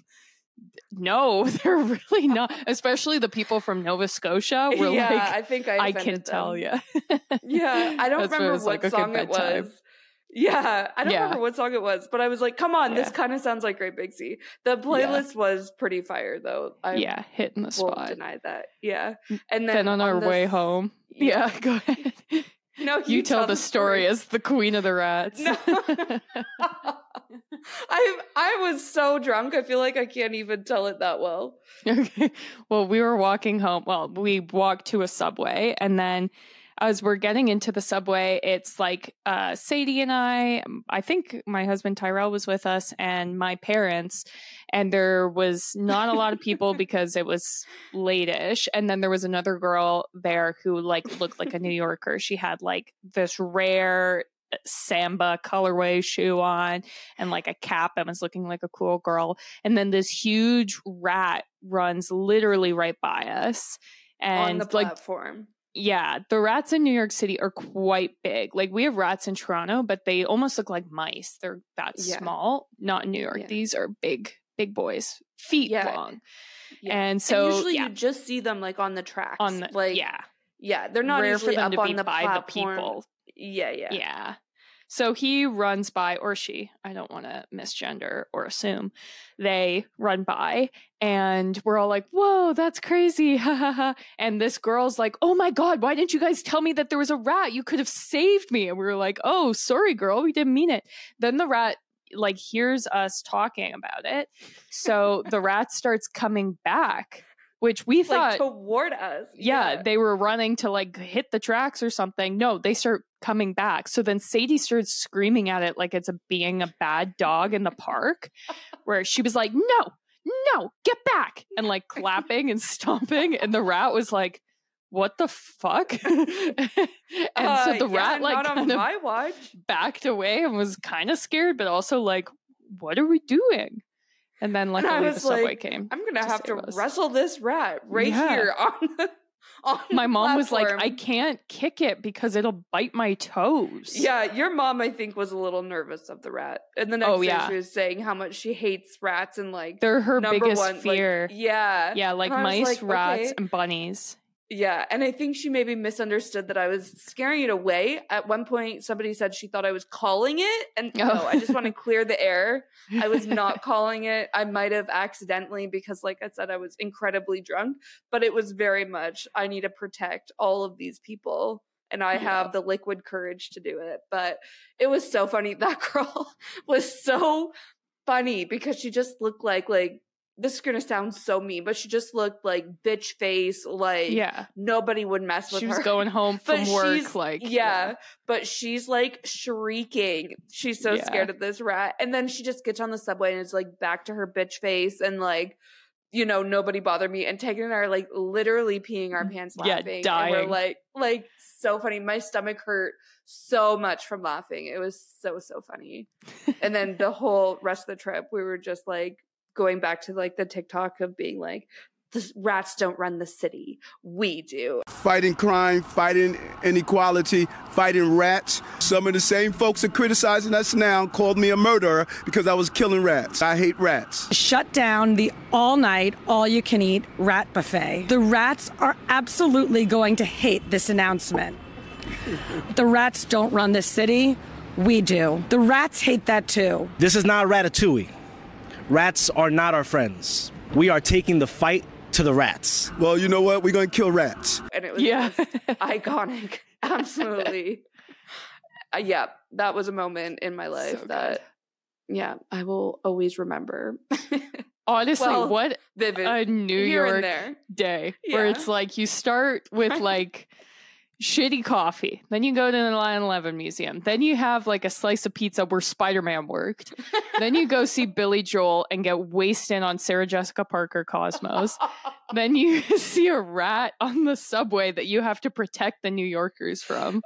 no, they're really not. Especially the people from Nova Scotia were yeah, like, I think I, I can offended tell you. Yeah, I don't remember was what like, okay, song it was. Yeah, I don't Yeah. remember what song it was, but I was like, "Come on, this kind of sounds like Great Big Sea." The playlist was pretty fire, though. I yeah, hitting the won't spot. deny that. Yeah, and then, Then on our the way home. Yeah, [LAUGHS] go ahead. [LAUGHS] No, You, tell, the story as the queen of the rats. No. [LAUGHS] I I was so drunk. I feel like I can't even tell it that well. okay. Well, we were walking home. Well, we walked to a subway and then as we're getting into the subway, it's like uh, Sadie and I, I think my husband Tyrell was with us and my parents. And there was not a lot of people [LAUGHS] because it was late-ish. And then there was another girl there who like looked like a New [LAUGHS] Yorker. She had like this rare uh, samba colorway shoe on and like a cap and was looking like a cool girl. And then this huge rat runs literally right by us. And on the like platform. Yeah, the rats in New York City are quite big. Like we have rats in Toronto, but they almost look like mice. They're that Yeah. small. Not in New York. Yeah. These are big, big boys, feet Yeah. long. And so usually yeah, you just see them like on the tracks. on the like yeah, yeah, they're not rare usually up on the by the platform. people. Yeah, yeah, Yeah. So he runs by, or she, I don't want to misgender or assume, they run by, and we're all like, whoa, that's crazy. [LAUGHS] And this girl's like, oh my God, why didn't you guys tell me that there was a rat? You could have saved me. And we were like, oh, sorry, girl, we didn't mean it. Then the rat like hears us talking about it. So the rat starts coming back which we thought like toward us. Yeah, yeah, they were running to like hit the tracks or something. No, they start coming back. So then Sadie starts screaming at it like it's a being a bad dog in the park, [LAUGHS] where she was like, "No, no, get back!" and like clapping and stomping, and the rat was like. What the fuck? [LAUGHS] and uh, so the yeah, rat like not on my watch. backed away and was kind of scared, but also like, what are we doing? And then luckily the subway like, came. I'm gonna to have to us. wrestle this rat right Yeah. here [LAUGHS] on the on My mom was like, I can't kick it because it'll bite my toes. Yeah, your mom, I think, was a little nervous of the rat. And the next Oh, day yeah. she was saying how much she hates rats and like They're her biggest one like, fear. yeah. yeah, like And I was mice, like, rats, okay. and bunnies. Yeah, and I think she maybe misunderstood that I was scaring it away. At one point, somebody said she thought I was calling it, and [LAUGHS] Oh. no, I just want to clear the air. I was not [LAUGHS] calling it. I might have accidentally because, like I said, I was incredibly drunk, but it was very much I need to protect all of these people. And I Yeah. have the liquid courage to do it. But it was so funny. [LAUGHS] That girl was so funny because she just looked like like this is gonna sound so mean, but she just looked like bitch face, like yeah. nobody would mess with her. She her. was going home from work, like, yeah, but she's like shrieking. She's so Yeah. scared of this rat. And then she just gets on the subway and is like back to her bitch face and like, you know, nobody bother me. And Tegan and I are like literally peeing our mm, pants Yeah, laughing. And we're like, like so funny. My stomach hurt so much from laughing. It was so, so funny. and then the whole rest of the trip, we were just like going back to like the TikTok of being like, the rats don't run the city. We do. fighting crime, fighting inequality, fighting rats. Some of the same folks are criticizing us now called me a murderer because I was killing rats. I hate rats. shut down the all night, all you can eat rat buffet. The rats are absolutely going to hate this announcement. The rats don't run the city. We do. The rats hate that too. This is not Ratatouille. Rats are not our friends. We are taking the fight to the rats. Well, you know what? We're going to kill rats. and it was Yeah. iconic. [LAUGHS] Absolutely. Uh, yeah, that was a moment in my life So that, yeah, I will always remember. [LAUGHS] Honestly, Well, what Vivid. a New here York and there. day where it's like you start with [LAUGHS] like shitty coffee, then you go to the 9 11 museum, then you have like a slice of pizza where Spider Man worked, [LAUGHS] then you go see Billy Joel and get wasted on Sarah Jessica Parker Cosmos, [LAUGHS] then you [LAUGHS] see a rat on the subway that you have to protect the New Yorkers from.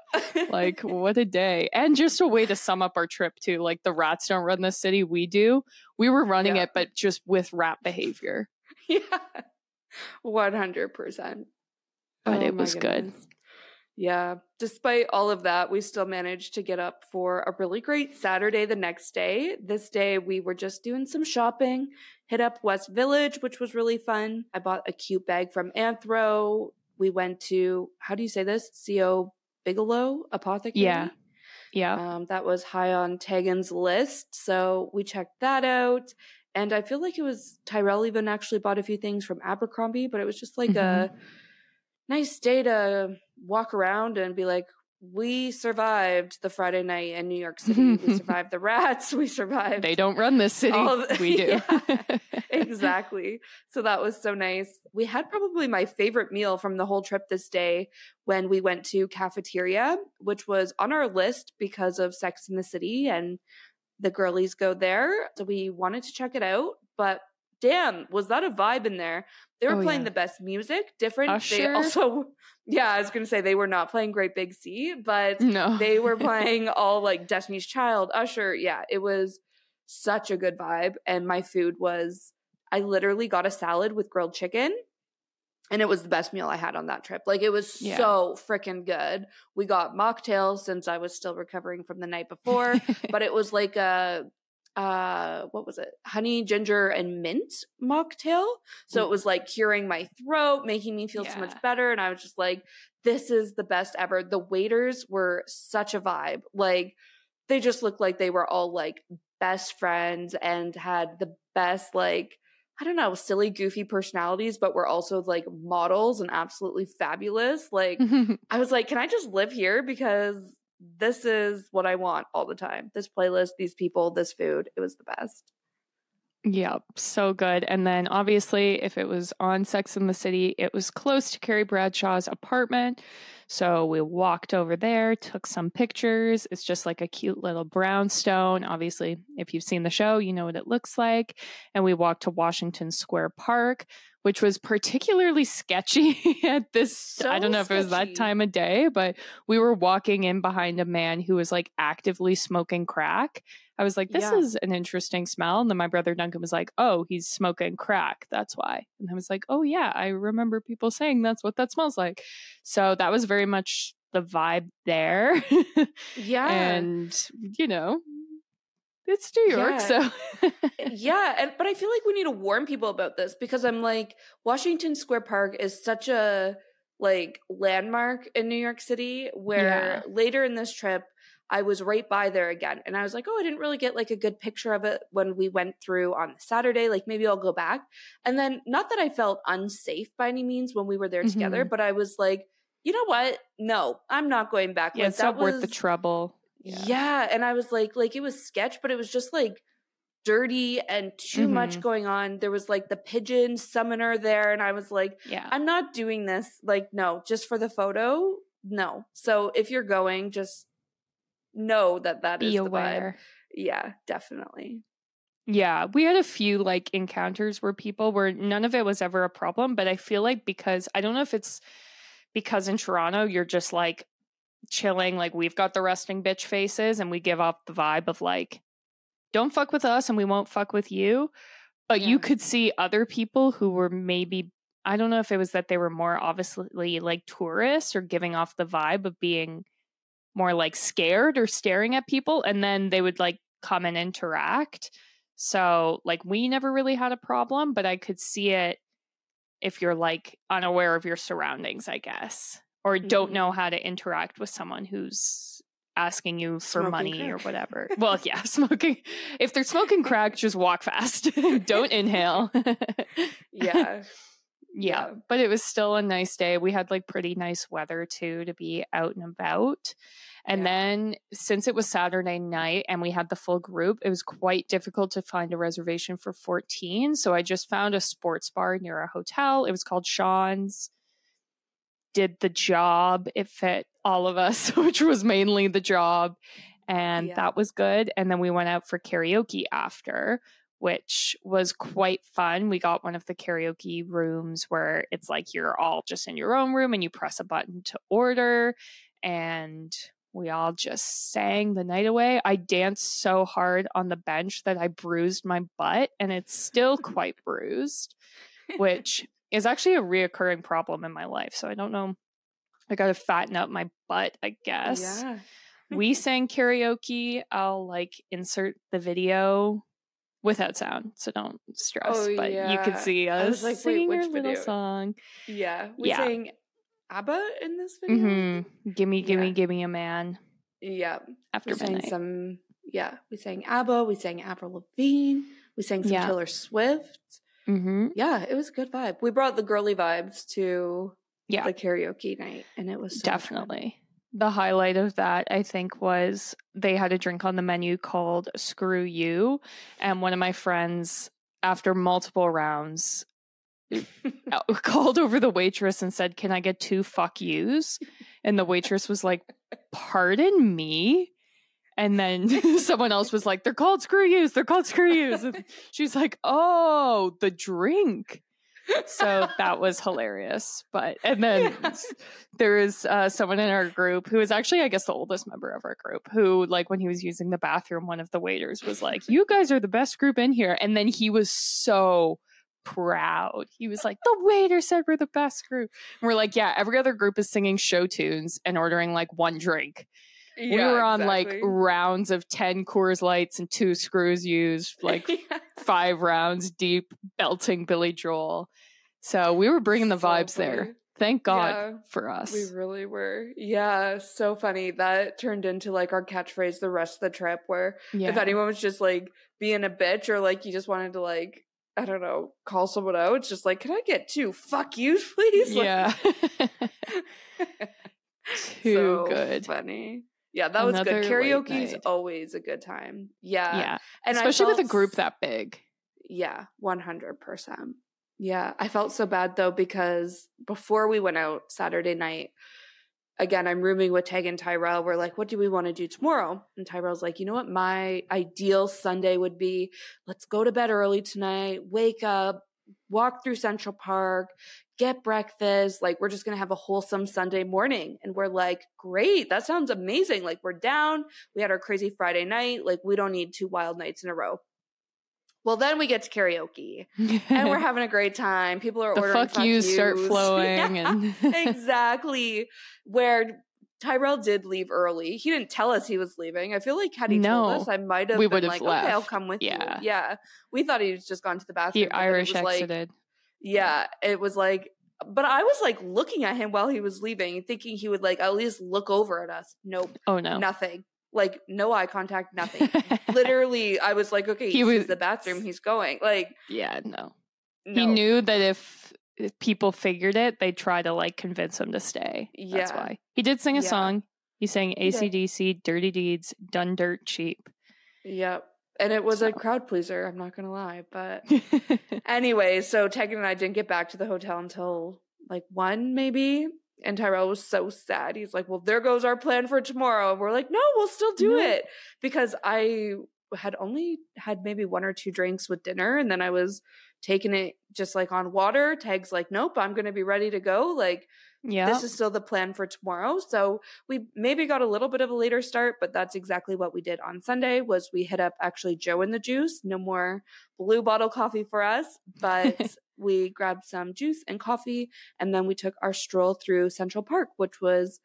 Like, what a day. And just a way to sum up our trip, too. Like, the rats don't run the city, we do. We were running Yeah. it, but just with rat behavior. yeah, one hundred percent. But oh it was good. Yeah, despite all of that, we still managed to get up for a really great Saturday the next day. This day, we were just doing some shopping, hit up West Village, which was really fun. I bought a cute bag from Anthro. We went to, how do you say this? CO Bigelow Apothecary. Yeah. Yeah. Um, that was high on Tegan's list. So we checked that out. And I feel like it was Tyrell even actually bought a few things from Abercrombie, but it was just like a nice day to walk around and be like, we survived the Friday night in New York City. we [LAUGHS] survived the rats. [LAUGHS] We survived. They don't run this city. of- we [LAUGHS] do. Yeah, exactly. So that was so nice. We had probably my favorite meal from the whole trip this day when we went to cafeteria, which was on our list because of Sex in the City and the girlies go there. So we wanted to check it out, but damn, was that a vibe in there? They were Oh, playing yeah. the best music, different. They Usher. also, [LAUGHS] yeah, I was to say they were not playing Great Big Sea, but no. they were [LAUGHS] playing all like Destiny's Child, Usher. Yeah, it was such a good vibe. And my food was, I literally got a salad with grilled chicken. And it was the best meal I had on that trip. Like it was Yeah. so freaking good. We got mocktails since I was still recovering from the night before, [LAUGHS] but it was like a uh what was it? Honey, ginger, and mint mocktail. So it was like curing my throat, making me feel so much better. And I was just like, this is the best ever. The waiters were such a vibe. Like they just looked like they were all like best friends and had the best like I don't know, silly, goofy personalities, but were also like models and absolutely fabulous. Like, [LAUGHS] I was like, can I just live here? Because this is what I want all the time. This playlist, these people, this food. It was the best. Yep, so good. And then obviously, if it was on Sex in the City, it was close to Carrie Bradshaw's apartment. So we walked over there, took some pictures. It's just like a cute little brownstone. Obviously, if you've seen the show, you know what it looks like. And we walked to Washington Square Park, which was particularly sketchy [LAUGHS] at this. So I don't know if it was that time of day, but we were walking in behind a man who was like actively smoking crack. I was like, this Yeah. is an interesting smell. And then my brother Duncan was like, oh, he's smoking crack. That's why. And I was like, oh, yeah, I remember people saying that's what that smells like. So that was very much the vibe there. [LAUGHS] Yeah. and, you know, it's New York. Yeah. So, eh, [LAUGHS] yeah, and but I feel like we need to warn people about this because I'm like Washington Square Park is such a like landmark in New York City where later in this trip I was right by there again and I was like, "Oh, I didn't really get like a good picture of it when we went through on Saturday, like maybe I'll go back." And then not that I felt unsafe by any means when we were there together, Mhm. but I was like, "You know what? No, I'm not going back." yeah, it's not that worth the trouble. yeah. and I was like, like it was sketch, but it was just like dirty and too much Mhm. going on. There was like the pigeon summoner there, and I was like, Yeah. I'm not doing this. Like, no, just for the photo, no. So if you're going, just know that that is Be the vibe. Yeah, definitely. Yeah, we had a few like encounters where people were none of it was ever a problem, but I feel like because I don't know if it's because in Toronto you're just like chilling, like we've got the resting bitch faces and we give off the vibe of like don't fuck with us and we won't fuck with you. But you could see other people who were maybe I don't know if it was that they were more obviously like tourists or giving off the vibe of being more like scared or staring at people and then they would like come and interact. So, like, we never really had a problem, but I could see it if you're like unaware of your surroundings, I guess, or don't Mhm. know how to interact with someone who's asking you for Smoking money or whatever. [LAUGHS] well, yeah, [LAUGHS] smoking. If they're smoking crack, just walk fast. [LAUGHS] don't inhale. Yeah. Yeah, but it was still a nice day. We had like pretty nice weather too to be out and about. And Yeah. then since it was Saturday night and we had the full group, it was quite difficult to find a reservation for 14. So I just found a sports bar near a hotel. It was called Sean's. Did the job. It fit all of us, [LAUGHS] which was mainly the job. And Yeah. that was good. And then we went out for karaoke after, which was quite fun. We got one of the karaoke rooms where it's like you're all just in your own room and you press a button to order. And we all just sang the night away. I danced so hard on the bench that I bruised my butt, and it's still quite [LAUGHS] bruised, [LAUGHS] which is actually a reoccurring problem in my life. So I don't know. I got to fatten up my butt, I guess Yeah. we [LAUGHS] sang karaoke. I'll like insert the video without sound, so don't stress. Oh, but you could yeah. see us like, wait, singing which our little video? song. Yeah. We Yeah. sang ABBA in this video. I hmm? Gimme, gimme, Yeah. gimme a man Yeah. after we sang some yeah we sang abba we sang avril lavigne we sang some Yeah. taylor swift hmm yeah it was a good vibe we brought the girly vibes to Yeah, the karaoke night and it was so definitely. The highlight of that, I think, was they had a drink on the menu called Screw You. And one of my friends, after multiple rounds, [LAUGHS] uh, [LAUGHS] called over the waitress and said, Can I get two fuck yous? And the waitress was like, Pardon me? And then [LAUGHS] someone else was like, They're called screw yous. They're called screw yous. And she's like, Oh, the drink. So that was hilarious. But, and then [LAUGHS] Yeah. there is uh, someone in our group who is actually, I guess, the oldest member of our group who, like, when he was using the bathroom, one of the waiters was like, You guys are the best group in here. And then he was so proud. He was like, The waiter said we're the best group. And we're like, Yeah, every other group is singing show tunes and ordering like one drink. We were on like rounds of 10 Coors Lights and two screw yous, [LAUGHS] like Yeah. five rounds deep, belting Billy Joel. So we were bringing the So vibes there. Thank God Yeah, for us. We really were. Yeah, so funny. That turned into like our catchphrase the rest of the trip where yeah. if anyone was just like being a bitch or like you just wanted to like I don't know, call someone out, it's just like, can I get two fuck you, [LAUGHS] please? Like, yeah. [LAUGHS] Too so good. Funny. Yeah, that was good. Late Karaoke's always a good time. Yeah. Yeah. And Especially with a group that big. Yeah, 100%. Yeah, I felt so bad though because before we went out Saturday night, again, I'm rooming with Tag and Tyrell. We're like, what do we want to do tomorrow? And Tyrell's like, you know what? My ideal Sunday would be let's go to bed early tonight, wake up, walk through Central Park, get breakfast. Like, we're just going to have a wholesome Sunday morning. And we're like, great. That sounds amazing. Like, we're down. We had our crazy Friday night. Like, we don't need two wild nights in a row. Well, then we get to karaoke and we're [LAUGHS] having a great time. People are the ordering fuck yous start [LAUGHS] flowing Yeah, and exactly. [LAUGHS] Where Tyrell did leave early. He didn't tell us he was leaving. I feel like had he No. told us, I might have We been like, okay, I'll come with Yeah. you. Yeah. We thought he was just gone to the bathroom. he Irish was like- exited. yeah, it was like, but I was like looking at him while he was leaving, thinking he would like at least look over at us. Nope, oh no. nothing. Like no eye contact, nothing. [LAUGHS] Literally, I was like, okay, He was the bathroom. He's going. Like, yeah, no. no. He knew that if, if people figured it, they'd try to like convince him to stay. That's Yeah. why. He did sing a Yeah. song. He sang He. ACDC, Dirty Deeds, Done Dirt Cheap. Yep. And it was a crowd pleaser. I'm not gonna lie, but [LAUGHS] anyway, so Tegan and I didn't get back to the hotel until like one, maybe. And Tyrell was so sad. He's like, "Well, there goes our plan for tomorrow." And we're like, "No, we'll still do No. it," because I had only had maybe one or two drinks with dinner, and then I was taking it just like on water. Tag's like, "Nope, I'm gonna be ready to go." Like, yeah. this is still the plan for tomorrow so we maybe got a little bit of a later start but that's exactly what we did on sunday was we hit up actually joe and the juice no more blue bottle coffee for us but [LAUGHS] we grabbed some juice and coffee and then we took our stroll through central park which was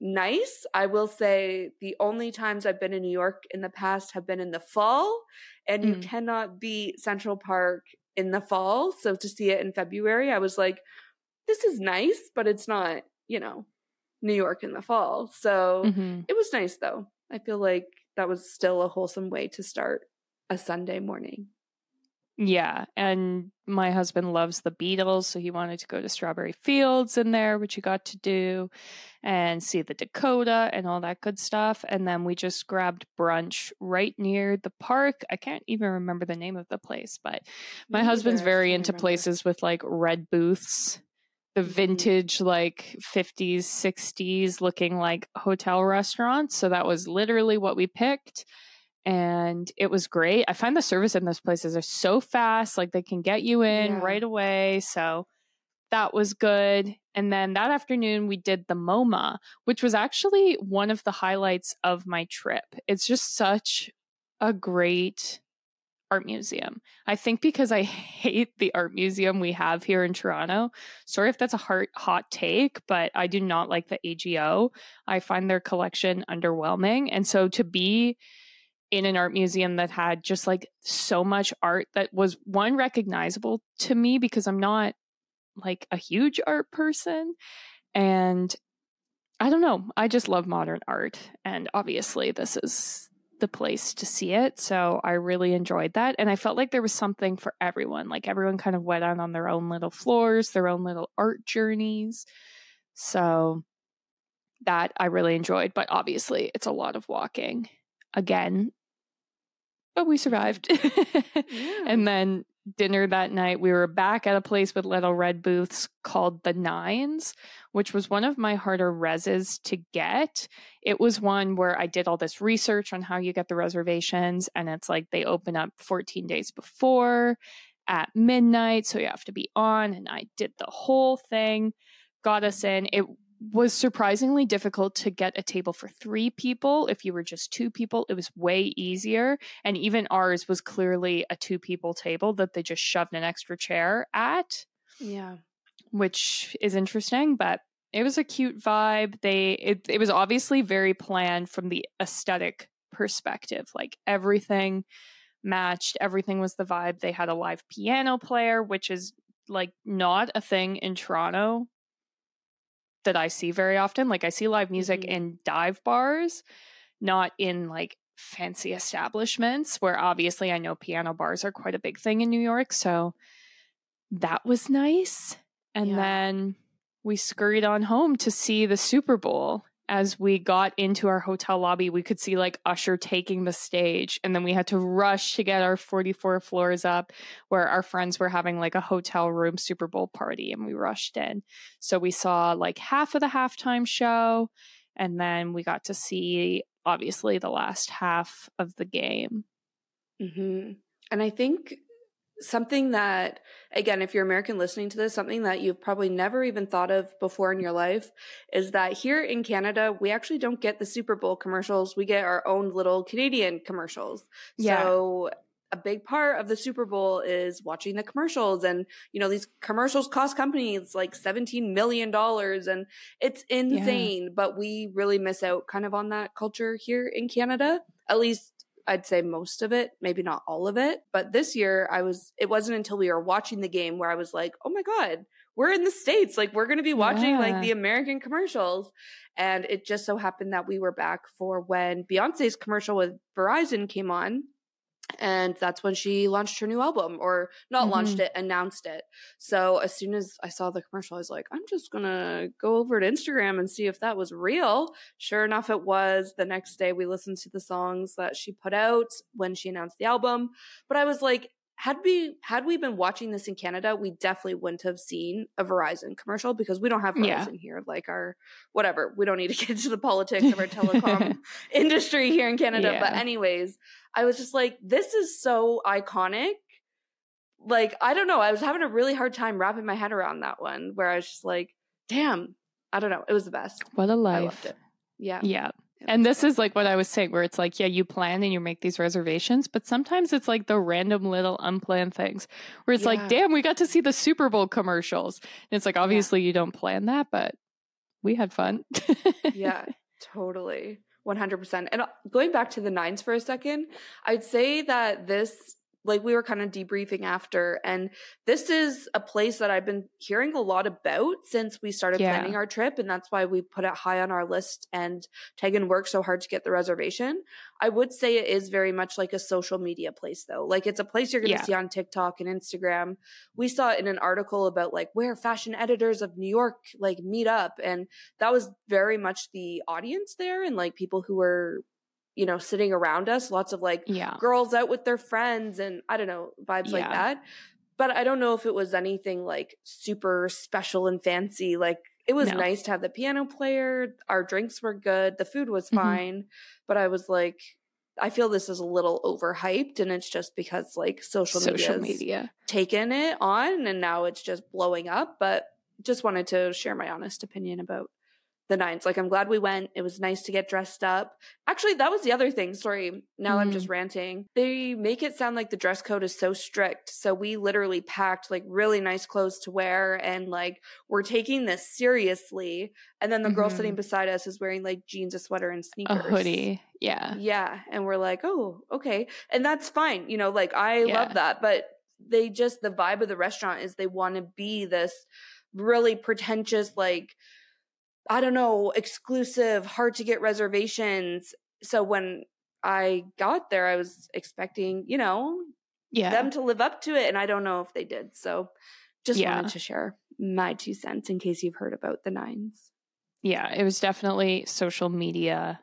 nice i will say the only times i've been in new york in the past have been in the fall and you Mm. cannot beat central park in the fall so to see it in february i was like this is nice, but it's not, you know, New York in the fall. So Mhm. it was nice though. I feel like that was still a wholesome way to start a Sunday morning. Yeah, and my husband loves the Beatles, so he wanted to go to Strawberry Fields in there, which he got to do, and see the Dakota and all that good stuff. And then we just grabbed brunch right near the park. I can't even remember the name of the place, but my husband's very into remember. places with like red booths, the Mhm. vintage like 50s, 60s looking like hotel restaurants. So that was literally what we picked and it was great. I find the service in those places are so fast, like they can get you in Yeah. right away. So that was good. And then that afternoon we did the MoMA, which was actually one of the highlights of my trip. It's just such a great art museum. I think because I [LAUGHS] hate the art museum we have here in Toronto. Sorry if that's a hot hot take, but I do not like the AGO. I find their collection underwhelming. And so to be in an art museum that had just like so much art that was one recognizable to me because I'm not like a huge art person and I don't know, I just love modern art and obviously this is the place to see it. So I really enjoyed that and I felt like there was something for everyone. Like everyone kind of went out on their own little floors, their own little art journeys. So that I really enjoyed, but obviously it's a lot of walking again. But we survived. [LAUGHS] And then dinner that night, we were back at a place with little red booths called the Nines, which was one of my harder reses to get. It was one where I did all this research on how you get the reservations, and it's like they open up 14 days before at midnight, so you have to be on. And I did the whole thing, got us in. It was surprisingly difficult to get a table for three people. If you were just two people, it was way easier. And even ours was clearly a two people table that they just shoved an extra chair at, Yeah. which is interesting, but it was a cute vibe. They it, it was obviously very planned from the aesthetic perspective. Like everything matched, everything was the vibe. They had a live piano player, which is like not a thing in Toronto that I see very often. Like I see live music Mhm. in dive bars, not in like fancy establishments where obviously I know piano bars are quite a big thing in New York. So that was nice. And Yeah. then we scurried on home to see the Super Bowl. As we got into our hotel lobby, we could see like Usher taking the stage. And then we had to rush to get our 44 floors up where our friends were having like a hotel room Super Bowl party and we rushed in. So we saw like half of the halftime show. And then we got to see obviously the last half of the game. hmm And I think something that, again, if you're American listening to this, something that you've probably never even thought of before in your life is that here in Canada, we actually don't get the Super Bowl commercials. We get our own little Canadian commercials. Yeah. So a big part of the Super Bowl is watching the commercials. And, you know, these commercials cost companies like $17 million and it's insane, but we really miss out kind of on that culture here in Canada. At least I'd say most of it, maybe not all of it. But this year, I was, it wasn't until we were watching the game where I was like, oh my God, we're in the States. Like, we're going to be watching Yeah. like the American commercials. And it just so happened that we were back for when Beyonce's commercial with Verizon came on. And that's when she launched her new album, or not launched Mhm. it, announced it. So as soon as I saw the commercial, I was like, I'm just gonna go over to Instagram and see if that was real. Sure enough, it was. The next day, we listened to the songs that she put out when she announced the album. But I was like, had we had we been watching this in Canada, we definitely wouldn't have seen a Verizon commercial because we don't have Verizon Yeah. here. Like our whatever, we don't need to [LAUGHS] get into the politics of our [LAUGHS] telecom industry here in Canada. But anyways, I was just like, this is so iconic. Like, I don't know. I was having a really hard time wrapping my head around that one where I was just like, damn, I don't know. It was the best. What a life. I loved it. Yeah. Yeah. And this is like what I was saying, where it's like, yeah, you plan and you make these reservations, but sometimes it's like the random little unplanned things where it's Yeah. like, damn, we got to see the Super Bowl commercials. And it's like, obviously, you don't plan that, but we had fun. yeah, [LAUGHS] totally. 100%. And uh, going back to the nines for a second, I'd say that this, like we were kind of debriefing after, and this is a place that I've been hearing a lot about since we started Yeah. planning our trip. And that's why we put it high on our list and Tegan worked so hard to get the reservation. I would say it is very much like a social media place though. Like it's a place you're going to Yeah. see on TikTok and Instagram. We saw it in an article about like where fashion editors of New York like meet up and that was very much the audience there and like people who were you know sitting around us lots of like yeah. girls out with their friends and i don't know vibes like that but i don't know if it was anything like super special and fancy like it was No. nice to have the piano player our drinks were good the food was Mhm. fine but i was like i feel this is a little overhyped and it's just because like social, Social media. taken it on and now it's just blowing up but just wanted to share my honest opinion about the nines like i'm glad we went it was nice to get dressed up actually that was the other thing sorry now i'm Mhm. just ranting they make it sound like the dress code is so strict so we literally packed like really nice clothes to wear and like we're taking this seriously and then the girl Mhm. sitting beside us is wearing like jeans a sweater and sneakers. A hoodie. Yeah. yeah. And we're like, oh, okay. And that's fine. You know, like I Yeah. love that. But they just, the vibe of the restaurant is they want to be this really pretentious, like, I don't know, exclusive, hard to get reservations. So when I got there, I was expecting, you know, Yeah. them to live up to it. And I don't know if they did. So just Yeah. wanted to share my two cents in case you've heard about the nines. yeah. It was definitely social media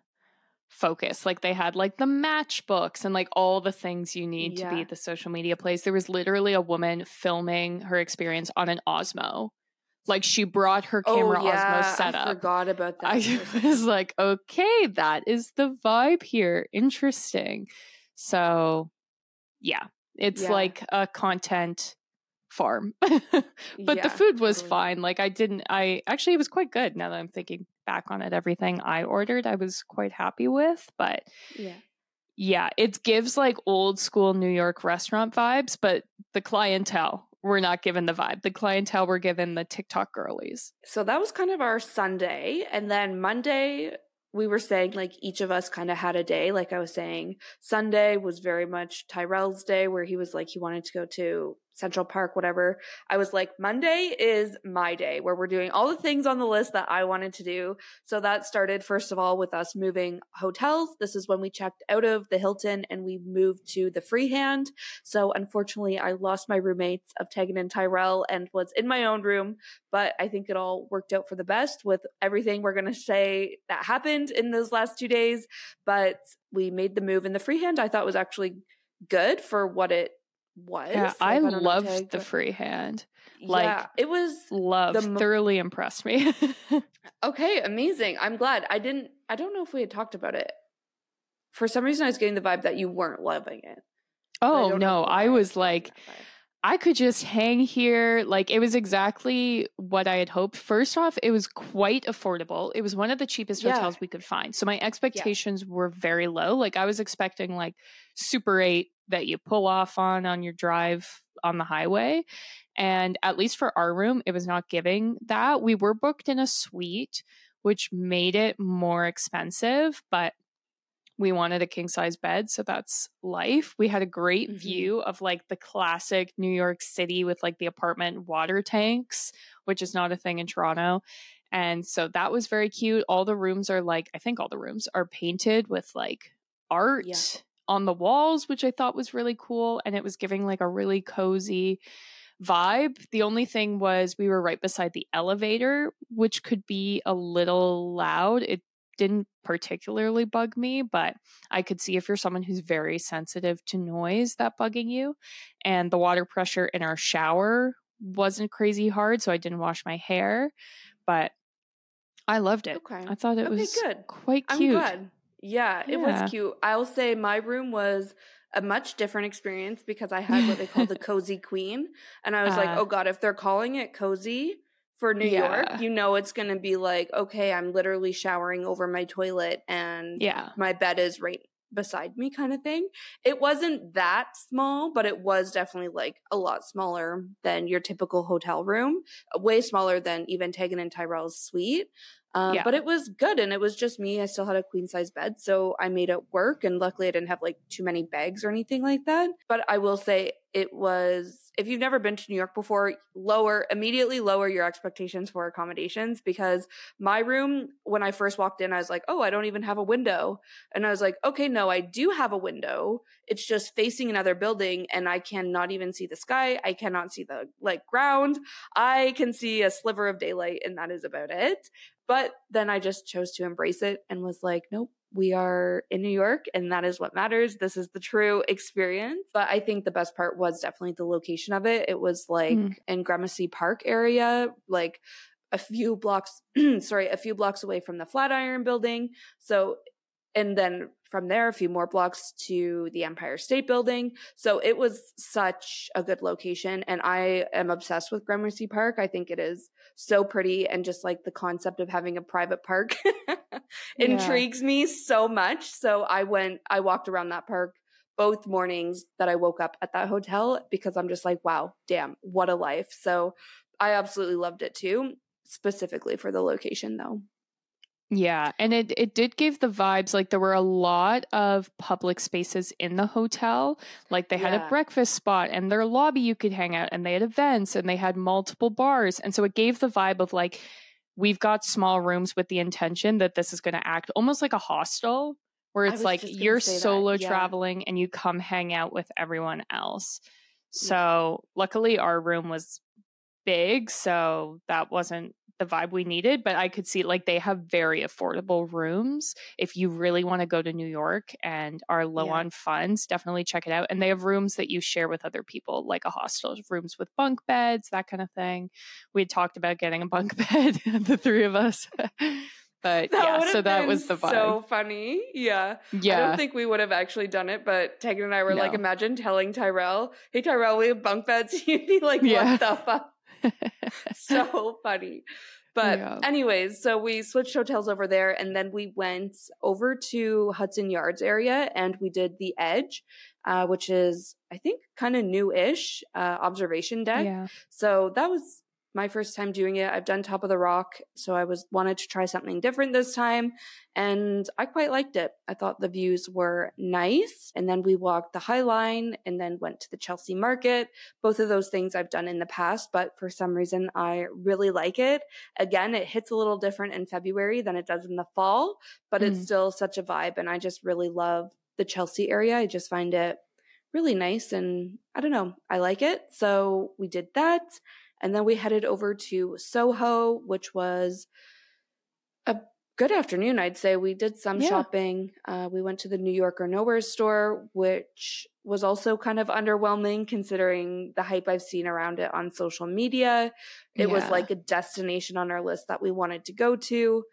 focus. Like they had like the matchbooks and like all the things you need to be Yeah. the social media place. There was literally a woman filming her experience on an Osmo. Like she brought her oh, camera oh, yeah. Osmo setup. I forgot about that. I for a second. was like, okay, that is the vibe here. Interesting. So, yeah, it's Yeah. like a content farm. [LAUGHS] but Yeah, the food was totally. fine. Like, I didn't, I actually, it was quite good now that I'm thinking back on it. Everything I ordered, I was quite happy with. But Yeah. yeah, it gives like old school New York restaurant vibes, but the clientele, we're not given the vibe. The clientele were given the TikTok girlies. So that was kind of our Sunday. And then Monday, we were saying like each of us kind of had a day. Like I was saying, Sunday was very much Tyrell's day where he was like, he wanted to go to Central Park, whatever. I was like, Monday is my day where we're doing all the things on the list that I wanted to do. So that started, first of all, with us moving hotels. This is when we checked out of the Hilton and we moved to the Freehand. So unfortunately, I lost my roommates of Tegan and Tyrell and was in my own room, but I think it all worked out for the best with everything we're going to say that happened in those last two days. But we made the move in the Freehand. I thought was actually good for what it was. Yeah, Like, I, know, loved Tag, the freehand. Like yeah, it was love, mo- thoroughly impressed me. [LAUGHS] okay, amazing. I'm glad. I didn't I don't know if we had talked about it. For some reason I was getting the vibe that you weren't loving it. I oh no, I was like. I could just hang here. Like it was exactly what I had hoped. First off, it was quite affordable. It was one of the cheapest Yeah. hotels we could find. So my expectations were very low. Like I was expecting like Super 8 that you pull off on on your drive on the highway. And at least for our room, it was not giving that. We were booked in a suite, which made it more expensive, but we wanted a king size bed, so that's life. We had a great Mhm. view of like the classic New York City with like the apartment water tanks, which is not a thing in Toronto. And so that was very cute. All the rooms are like, I think all the rooms are painted with like art Yeah. on the walls, which I thought was really cool. And it was giving like a really cozy vibe. The only thing was we were right beside the elevator, which could be a little loud. It didn't particularly bug me, but I could see if you're someone who's very sensitive to noise that bugging you. And the water pressure in our shower wasn't crazy hard, so I didn't wash my hair, but I loved it. Okay. I thought it Okay, was good. quite I'm cute. glad. Yeah, it Yeah. was cute. I'll say my room was a much different experience because I had what they call the [LAUGHS] cozy queen. And I was like, Uh, oh God, if they're calling it cozy for New York, you know it's gonna be like, okay, I'm literally showering over my toilet and Yeah. my bed is right beside me kind of thing. It wasn't that small, but it was definitely like a lot smaller than your typical hotel room, way smaller than even Tegan and Tyrell's suite. Um, Yeah. But it was good and it was just me. I still had a queen size bed, so I made it work. And luckily, I didn't have like too many bags or anything like that. But I will say it was, if you've never been to New York before, lower, immediately lower your expectations for accommodations because my room, when I first walked in, I was like, oh, I don't even have a window. And I was like, okay, no, I do have a window. It's just facing another building and I cannot even see the sky. I cannot see the like ground. I can see a sliver of daylight and that is about it. But then I just chose to embrace it and was like, nope, we are in New York and that is what matters. This is the true experience. But I think the best part was definitely the location of it. It was like Mm. in Gramercy Park area, like a few blocks, [CLEARS THROAT] sorry, a few blocks away from the Flatiron building. So, and then from there, a few more blocks to the Empire State Building. So it was such a good location. And I am obsessed with Gramercy Park. I think it is so pretty. And just like the concept of having a private park [LAUGHS] intrigues me so much. So I went, I walked around that park both mornings that I woke up at that hotel because I'm just like, wow, damn, what a life. So I absolutely loved it too, specifically for the location though. Yeah, and it it did give the vibes like there were a lot of public spaces in the hotel. Like they had Yeah. a breakfast spot and their lobby you could hang out and they had events and they had multiple bars. And so it gave the vibe of like we've got small rooms with the intention that this is going to act almost like a hostel where it's like you're solo yeah. traveling and you come hang out with everyone else. So luckily our room was big, so that wasn't the vibe we needed, but I could see like they have very affordable rooms. If you really want to go to New York and are low Yeah. on funds, definitely check it out. And they have rooms that you share with other people, like a hostel, rooms with bunk beds, that kind of thing. We had talked about getting a bunk [LAUGHS] bed, the three of us. but yeah, so that was the vibe. So funny. Yeah. Yeah. I don't think we would have actually done it, but Tegan and I were like, imagine telling Tyrell, hey, Tyrell, we have bunk beds. [LAUGHS] He'd be like, Yeah. what the fuck? [LAUGHS] [LAUGHS] so funny. But Yeah. anyways, so we switched hotels over there and then we went over to Hudson Yards area and we did the Edge, uh, which is, I think, kind of new-ish, uh, observation deck. yeah. So that was my first time doing it. I've done Top of the Rock, so I was wanted to try something different this time, and I quite liked it. I thought the views were nice, and then we walked the High Line, and then went to the Chelsea Market. Both of those things I've done in the past, but for some reason I really like it. Again, it hits a little different in February than it does in the fall, but mm. it's still such a vibe, and I just really love the Chelsea area. I just find it really nice and I don't know, I like it. So we did that. And then we headed over to Soho, which was a good afternoon, I'd say. We did some yeah. shopping. Uh, we went to the New York or Nowhere store, which was also kind of underwhelming considering the hype I've seen around it on social media. It yeah. was like a destination on our list that we wanted to go to.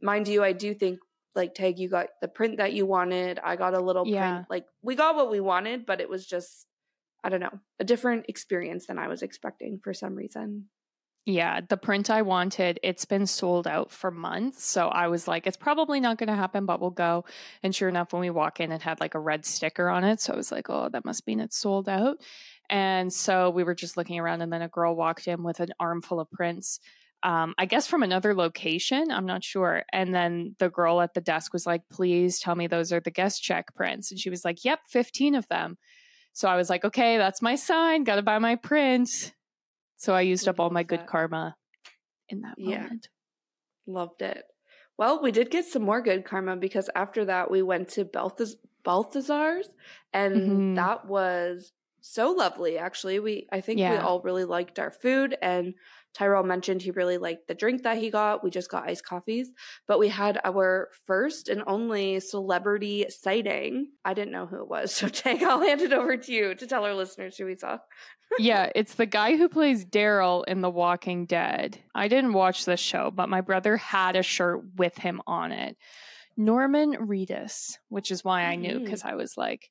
Mind you, I do think like Tag, you got the print that you wanted. I got a little yeah. print. Like we got what we wanted, but it was just I don't know, a different experience than I was expecting for some reason. Yeah, the print I wanted, it's been sold out for months. So I was like, it's probably not going to happen, but we'll go. And sure enough, when we walk in, it had like a red sticker on it. So I was like, oh, that must mean it's sold out. And so we were just looking around, and then a girl walked in with an armful of prints um, I guess from another location. I'm not sure. And then the girl at the desk was like, please tell me those are the guest check prints. And she was like, yep, 15 of them. So I was like, okay, that's my sign. Got to buy my print. So I used up all my good karma in that yeah. moment. Loved it. Well, we did get some more good karma because after that, we went to Balthaz- Balthazar's and mm-hmm. that was so lovely actually we i think yeah. we all really liked our food and Tyrell mentioned he really liked the drink that he got. We just got iced coffees, but we had our first and only celebrity sighting. I didn't know who it was. [LAUGHS] So, Tag, I'll hand it over to you to tell our listeners who we saw. [LAUGHS] yeah, it's the guy who plays Daryl in The Walking Dead. I didn't watch this show, but my brother had a shirt with him on it. Norman Reedus, which is why I knew because mm. I was like,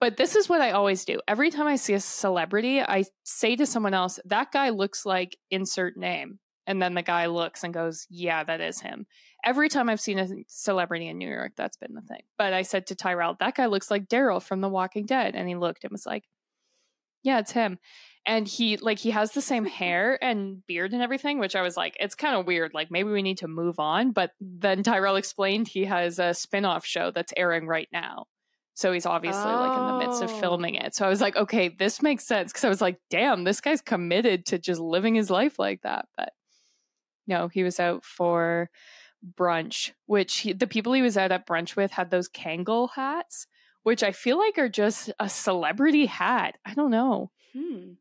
but this is what I always do. Every time I see a celebrity, I say to someone else, that guy looks like insert name. And then the guy looks and goes, yeah, that is him. Every time I've seen a celebrity in New York, that's been the thing. But I said to Tyrell, that guy looks like Daryl from The Walking Dead. And he looked and was like, yeah, it's him. And he, like, he has the same [LAUGHS] hair and beard and everything, which I was like, it's kind of weird. Like, maybe we need to move on. But then Tyrell explained he has a spin off show that's airing right now. So he's obviously oh. like in the midst of filming it. So I was like, okay, this makes sense. Cause I was like, damn, this guy's committed to just living his life like that. But no, he was out for brunch, which he, the people he was out at brunch with had those Kangol hats, which I feel like are just a celebrity hat. I don't know. Hmm.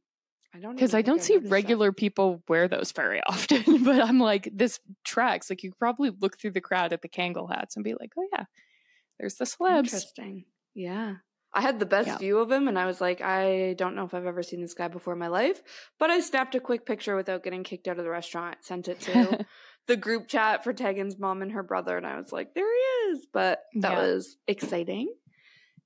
I don't because I don't see regular that. people wear those very [LAUGHS] often. but I'm like, this tracks. Like you probably look through the crowd at the Kangol hats and be like, oh yeah, there's the celebs. Interesting. Yeah. I had the best yeah. view of him and I was like, I don't know if I've ever seen this guy before in my life, but I snapped a quick picture without getting kicked out of the restaurant, sent it to [LAUGHS] the group chat for Tegan's mom and her brother, and I was like, there he is. But that yeah. was exciting.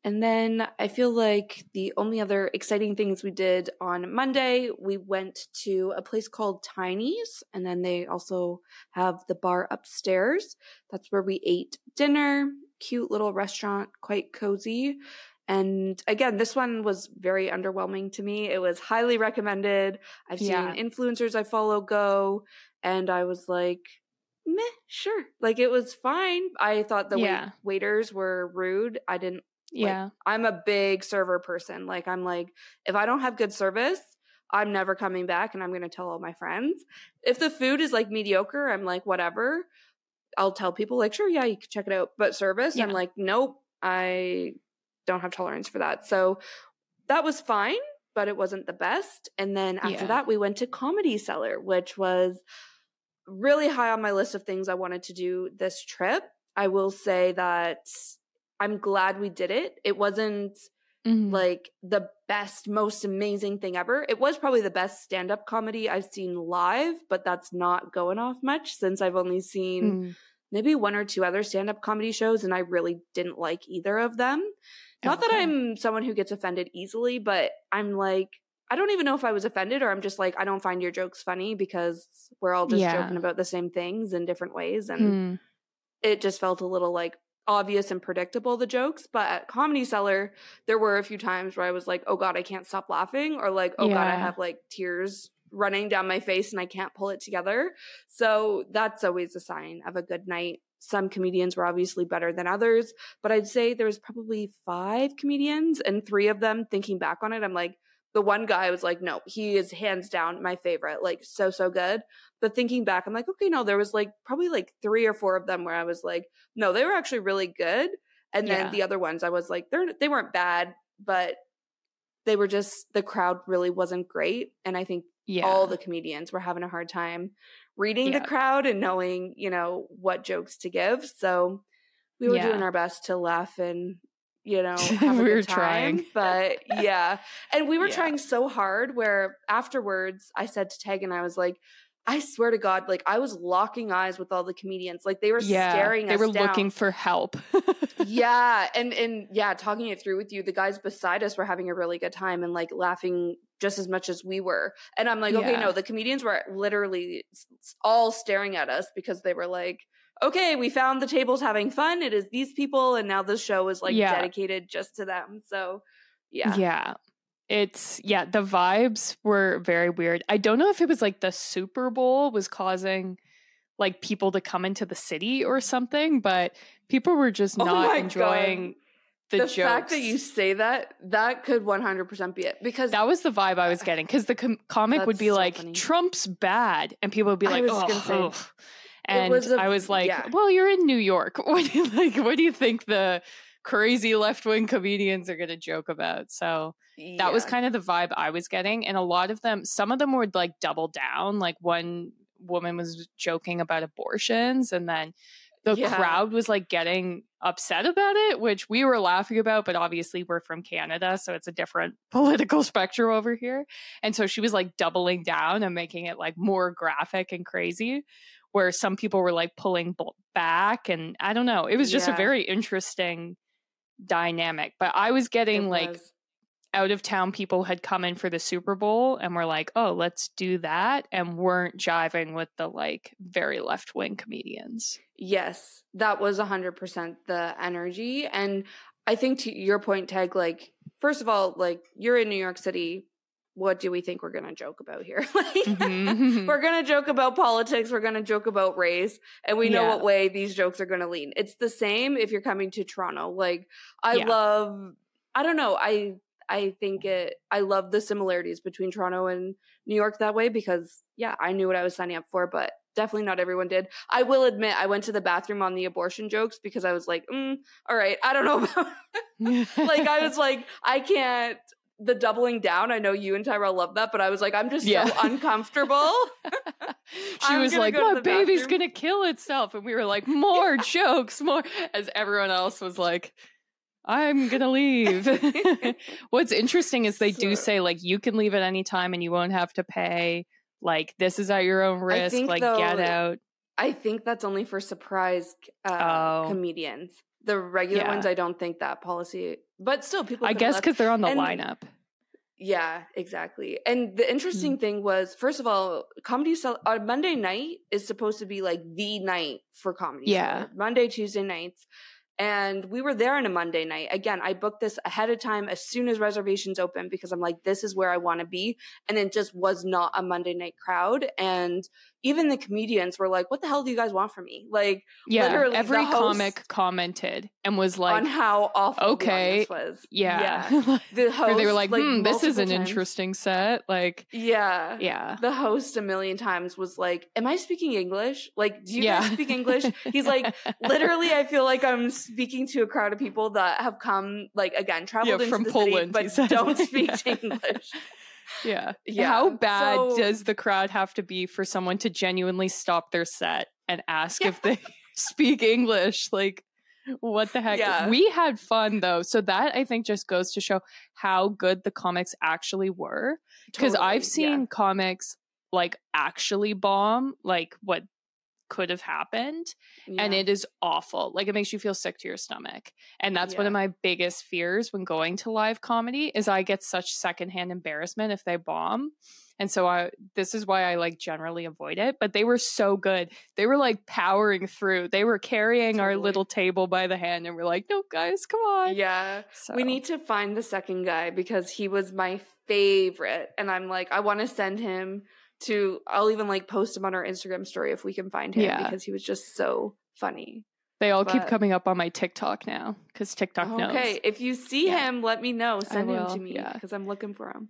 And then I feel like the only other exciting things we did on Monday, we went to a place called Tiny's, and then they also have the bar upstairs. That's where we ate dinner cute little restaurant, quite cozy. And again, this one was very underwhelming to me. It was highly recommended. I've seen yeah. influencers I follow go, and I was like, meh, sure. Like it was fine. I thought the yeah. wait- waiters were rude. I didn't. Yeah. Like, I'm a big server person. Like, I'm like, if I don't have good service, I'm never coming back and I'm going to tell all my friends. If the food is like mediocre, I'm like, whatever. I'll tell people like, sure, yeah, you can check it out. But service, yeah. I'm like, nope, I don't have tolerance for that. So that was fine, but it wasn't the best. And then after yeah. that, we went to Comedy Cellar, which was really high on my list of things I wanted to do this trip. I will say that I'm glad we did it. It wasn't mm-hmm. like the best, most amazing thing ever. It was probably the best stand up comedy I've seen live, but that's not going off much since I've only seen mm. maybe one or two other stand up comedy shows and I really didn't like either of them. Not that I'm someone who gets offended easily, but I'm like, I don't even know if I was offended or I'm just like, I don't find your jokes funny because we're all just yeah. joking about the same things in different ways. And mm. it just felt a little like obvious and predictable the jokes but at comedy cellar there were a few times where i was like oh god i can't stop laughing or like oh yeah. god i have like tears running down my face and I can't pull it together. So that's always a sign of a good night. Some comedians were obviously better than others, but I'd say there was probably five comedians and three of them thinking back on it. I'm like, the one guy was like, no, he is hands down my favorite, like so, so good. But thinking back, I'm like, okay, no, there was like probably like three or four of them where I was like, no, they were actually really good. And then Yeah. the other ones, I was like, they're, they weren't bad, but they were just, the crowd really wasn't great. And I think Yeah. all the comedians were having a hard time reading Yeah. the crowd and knowing, you know, what jokes to give. So we were doing our best to laugh and, you know, [LAUGHS] We were time. trying. But [LAUGHS] yeah. And we were Yeah. trying so hard where afterwards I said to Tag and I was like, I swear to God, like I was locking eyes with all the comedians. Like they were yeah. staring They us were down. looking for help. yeah [LAUGHS] and and yeah talking it through with you the guys beside us were having a really good time and like laughing just as much as we were and i'm like okay no the comedians were literally all staring at us because they were like okay we found the tables having fun it is these people and now the show is like Yeah. dedicated just to them so yeah Yeah. It's yeah, the vibes were very weird. I don't know if it was like the Super Bowl was causing like people to come into the city or something, but people were just Oh not enjoying the, joke. the, jokes. fact that you say that that could 100% be it because that was the vibe I was [SIGHS] getting because the com- comic would be so like funny. Trump's bad, and people would be like, "Oh," ugh." And was a- I was like, yeah. "Well, you're in New York. [LAUGHS] What do you like? What do you think the crazy left wing comedians are going to joke about?" So that was kind of the vibe I was getting. And a lot of them, some of them would like double down. Like one woman was joking about abortions, and then the Yeah. crowd was like getting upset about it, which we were laughing about, but obviously we're from Canada, so it's a different [LAUGHS] political spectrum over here. And so she was like doubling down and making it like more graphic and crazy. Where some people were like pulling back, and I don't know. It was just a very interesting dynamic. But I was getting It like was. out of town people had come in for the Super Bowl and were like, oh, let's do that, and weren't jiving with the like very left wing comedians. Yes, that was 100% the energy. And I think to your point, Tag, like, first of all, like, you're in New York City. What do we think we're going to joke about here? [LAUGHS] like, Mhm. we're going to joke about politics. We're going to joke about race. And we know Yeah. what way these jokes are going to lean. It's the same if you're coming to Toronto. Like, I Yeah. love, I don't know. I, I think it, I love the similarities between Toronto and New York that way because, yeah, I knew what I was signing up for, but definitely not everyone did. I will admit, I went to the bathroom on the abortion jokes because I was like, mm, all right, I don't know about, [LAUGHS] like, I was like, I can't, the doubling down. I know you and Tyrell love that, but I was like, I'm just Yeah. so [LAUGHS] uncomfortable. she was like, go "My baby's bathroom." gonna kill itself," and we were like, "More jokes, more." As everyone else was like, "I'm gonna leave." [LAUGHS] [LAUGHS] What's interesting is they do say like you can leave at any time and you won't have to pay. Like this is at your own risk. think, like though, get out. I think that's only for surprise uh, Oh. comedians. The regular Yeah. ones, I don't think that policy, but still, people. I guess because they're on the And- lineup. Yeah, exactly. And the interesting mm. thing was, first of all, comedy on uh, Monday night is supposed to be like the night for comedy. Yeah. Cellar. Monday, Tuesday nights. And we were there on a Monday night. Again, I booked this ahead of time as soon as reservations open because I'm like, this is where I want to be. And it just was not a Monday night crowd. And even the comedians were like, what the hell do you guys want from me? Like, Yeah, literally, every comic commented and was like, on how awful okay, was. yeah. [LAUGHS] The host. they were like, hmm, this is an times- interesting set. Like, Yeah. yeah. the host a million times was like, Am I speaking English? Like, do you yeah. guys speak English? He's like, [LAUGHS] Literally, I feel like I'm speaking to a crowd of people that have come, like, again, traveled into from Poland, city, but don't [LAUGHS] speak English. Yeah. Yeah, How bad so- does the crowd have to be for someone to genuinely stop their set and ask if they [LAUGHS] [LAUGHS] speak English? Like, what the heck? Yeah. We had fun though. So that I think just goes to show how good the comics actually were. Because Totally, I've seen yeah. comics like actually bomb, like what could have happened and it is awful. Like it makes you feel sick to your stomach. And that's one of my biggest fears when going to live comedy is I get such secondhand embarrassment if they bomb. And so I this is why I like generally avoid it, but they were so good. They were like powering through. They were carrying our little table by the hand and we're like, "No, guys, come on." Yeah. So We need to find the second guy because he was my favorite. And I'm like, I want to send him to, I'll even like post him on our Instagram story if we can find him Yeah. because he was just so funny. They all keep coming up on my TikTok now cuz TikTok knows. Okay. If you see Yeah. him, let me know. Send him to me yeah. because I'm looking for him.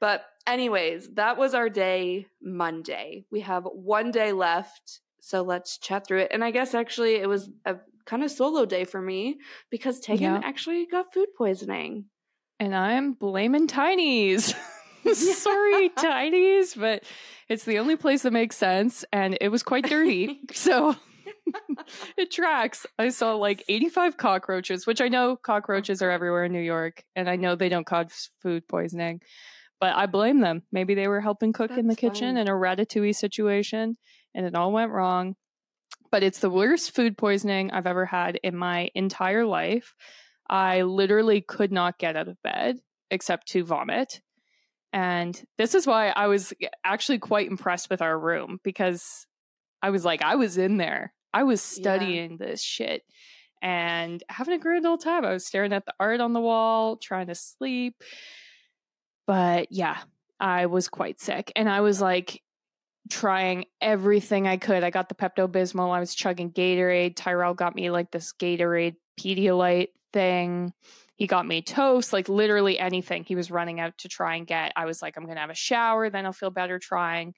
But, anyways, that was our day Monday. We have one day left. So let's chat through it. And I guess actually it was a kind of solo day for me because Tegan Yeah. actually got food poisoning. And I'm blaming Tiny's. [LAUGHS] [LAUGHS] Sorry, Tiny's, but it's the only place that makes sense. And it was quite dirty. [LAUGHS] so [LAUGHS] it tracks. I saw like 85 cockroaches, which I know cockroaches are everywhere in New York. And I know they don't cause food poisoning, but I blame them. Maybe they were helping cook in the kitchen fine. in a ratatouille situation and it all went wrong. But it's the worst food poisoning I've ever had in my entire life. I literally could not get out of bed except to vomit. And this is why I was actually quite impressed with our room because I was like, I was in there. I was Yeah. studying this shit and having a grand old time. I was staring at the art on the wall, trying to sleep. But yeah, I was quite sick. And I was like trying everything I could. I got the Pepto Bismol, I was chugging Gatorade. Tyrell got me like this Gatorade Pedialyte thing. He got me toast, like literally anything he was running out to try and get. I was like, I'm going to have a shower, then I'll feel better trying.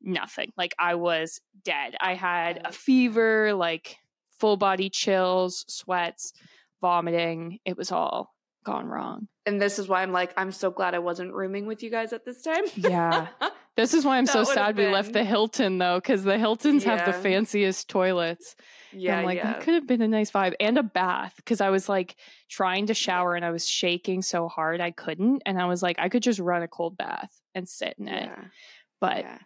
Nothing. Like I was dead. I had a fever, like full body chills, sweats, vomiting. It was all gone wrong. And this is why I'm like, I'm so glad I wasn't rooming with you guys at this time. Yeah. [LAUGHS] This is why I'm so sad we left the Hilton though, because the Hiltons have the fanciest toilets. yeah, I'm like, yeah. that could have been a nice vibe and a bath because I was like trying to shower and I was shaking so hard I couldn't. And I was like, I could just run a cold bath and sit in it. yeah. But yeah.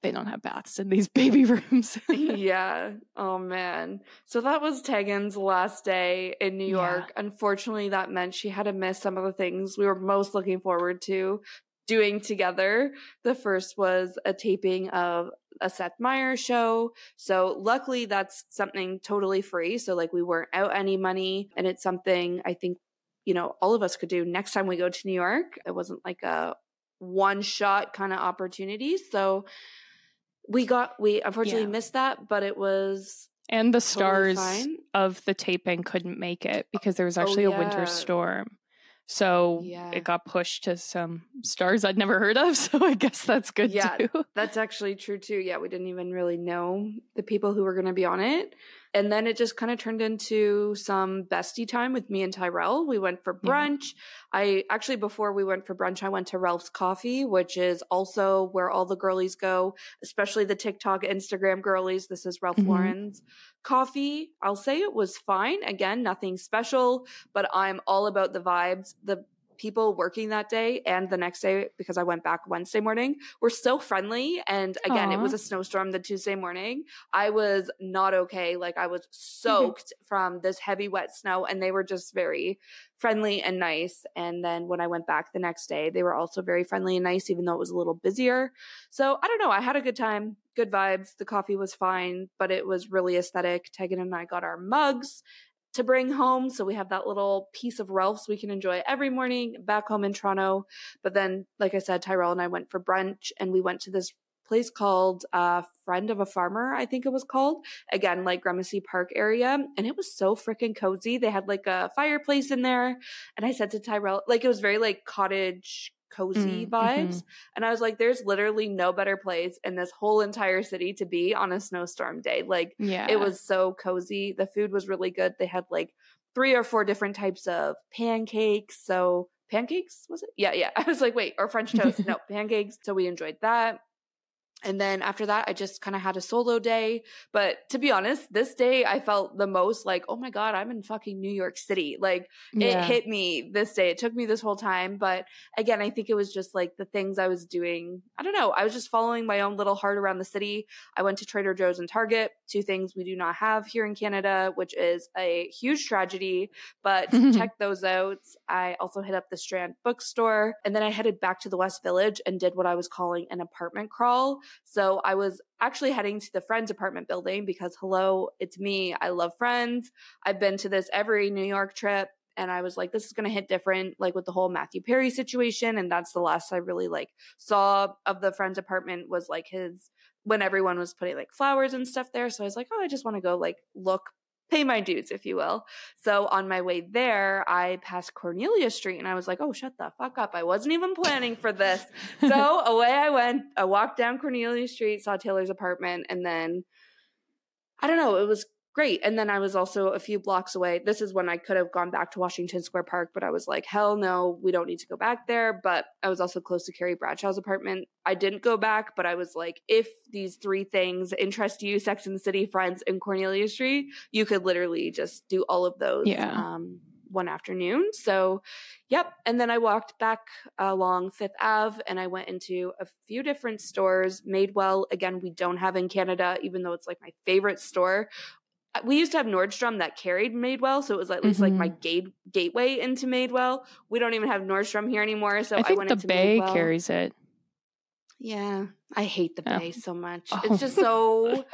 they don't have baths in these [LAUGHS] baby rooms. [LAUGHS] yeah. Oh man. So that was Tegan's last day in New Yeah. York. Unfortunately, that meant she had to miss some of the things we were most looking forward to doing together. The first was a taping of a Seth Meyers show. So luckily that's something totally free. So like we weren't out any money and it's something I think, you know, all of us could do next time we go to New York. It wasn't like a one shot kind of opportunity. So we got we unfortunately Yeah. missed that, but it was and the totally stars fine. of the taping couldn't make it because there was Oh, actually a winter storm. So Yeah. it got pushed to some stars I'd never heard of. [LAUGHS] So I guess that's good Yeah. too. [LAUGHS] That's actually true too. Yeah, we didn't even really know the people who were going to be on it. And then it just kind of turned into some bestie time with me and Tyrell. We went for Yeah. brunch. I actually, before we went for brunch, I went to Ralph's Coffee, which is also where all the girlies go, especially the TikTok, Instagram girlies. This is Ralph Mhm. Lauren's coffee. I'll say it was fine. Again, nothing special, but I'm all about the vibes. The people working that day and the next day because I went back Wednesday morning were so friendly. And again, it was a snowstorm the Tuesday morning. I was not okay. Like I was mm-hmm. soaked from this heavy wet snow and they were just very friendly and nice. And then when I went back the next day, they were also very friendly and nice, even though it was a little busier. So I don't know. I had a good time, good vibes. The coffee was fine, but it was really aesthetic. Tegan and I got our mugs to bring home. So we have that little piece of Ralph's we can enjoy every morning back home in Toronto. But then, like I said, Tyrell and I went for brunch and we went to this place called uh, Friend of a Farmer, I think it was called. Again, like Gramercy Park area. And it was so freaking cozy. They had like a fireplace in there. And I said to Tyrell, like it was very like cottage cozy Mm, vibes. And I was like, there's literally no better place in this whole entire city to be on a snowstorm day. Like Yeah. it was so cozy. The food was really good. They had like three or four different types of pancakes. So pancakes was it? Yeah, yeah. [LAUGHS] I was like, wait, or French toast? [LAUGHS] no, pancakes. So we enjoyed that. And then after that, I just kind of had a solo day. But to be honest, this day I felt the most like, oh my God, I'm in fucking New York City. Like yeah. it hit me this day. It took me this whole time. But again, I think it was just like the things I was doing. I don't know. I was just following my own little heart around the city. I went to Trader Joe's and Target, two things we do not have here in Canada, which is a huge tragedy. But [LAUGHS] check those out. I also hit up the Strand bookstore and then I headed back to the West Village and did what I was calling an apartment crawl so I was actually heading to the Friends apartment building because hello, it's me. I love Friends. I've been to this every New York trip and I was like, this is going to hit different, like with the whole Matthew Perry situation. And that's the last I really like saw of the friend's apartment was like his when everyone was putting like flowers and stuff there. So I was like, oh, I just want to go like look pay my dues, if you will. So on my way there, I passed Cornelia Street and I was like, oh, shut the fuck up. I wasn't even planning for this. [LAUGHS] so away I went. I walked down Cornelia Street, saw Taylor's apartment, and then I don't know, it was great. And then I was also a few blocks away. This is when I could have gone back to Washington Square Park, but I was like, hell no, we don't need to go back there. But I was also close to Carrie Bradshaw's apartment. I didn't go back, but I was like, if these three things interest you, Sex and the City, Friends, and Cornelia Street, you could literally just do all of those. Yeah. Um, one afternoon. So, yep. And then I walked back along Fifth Ave and I went into a few different stores. Madewell, again, we don't have in Canada, even though it's like my favorite store we used to have Nordstrom that carried Madewell, so it was at least mm-hmm. like my mm-hmm. gate gateway into Madewell. We don't even have Nordstrom here anymore, so I think I went the into Bay Madewell. carries it. Yeah, I hate the Bay so much. Oh. [LAUGHS] It's just so.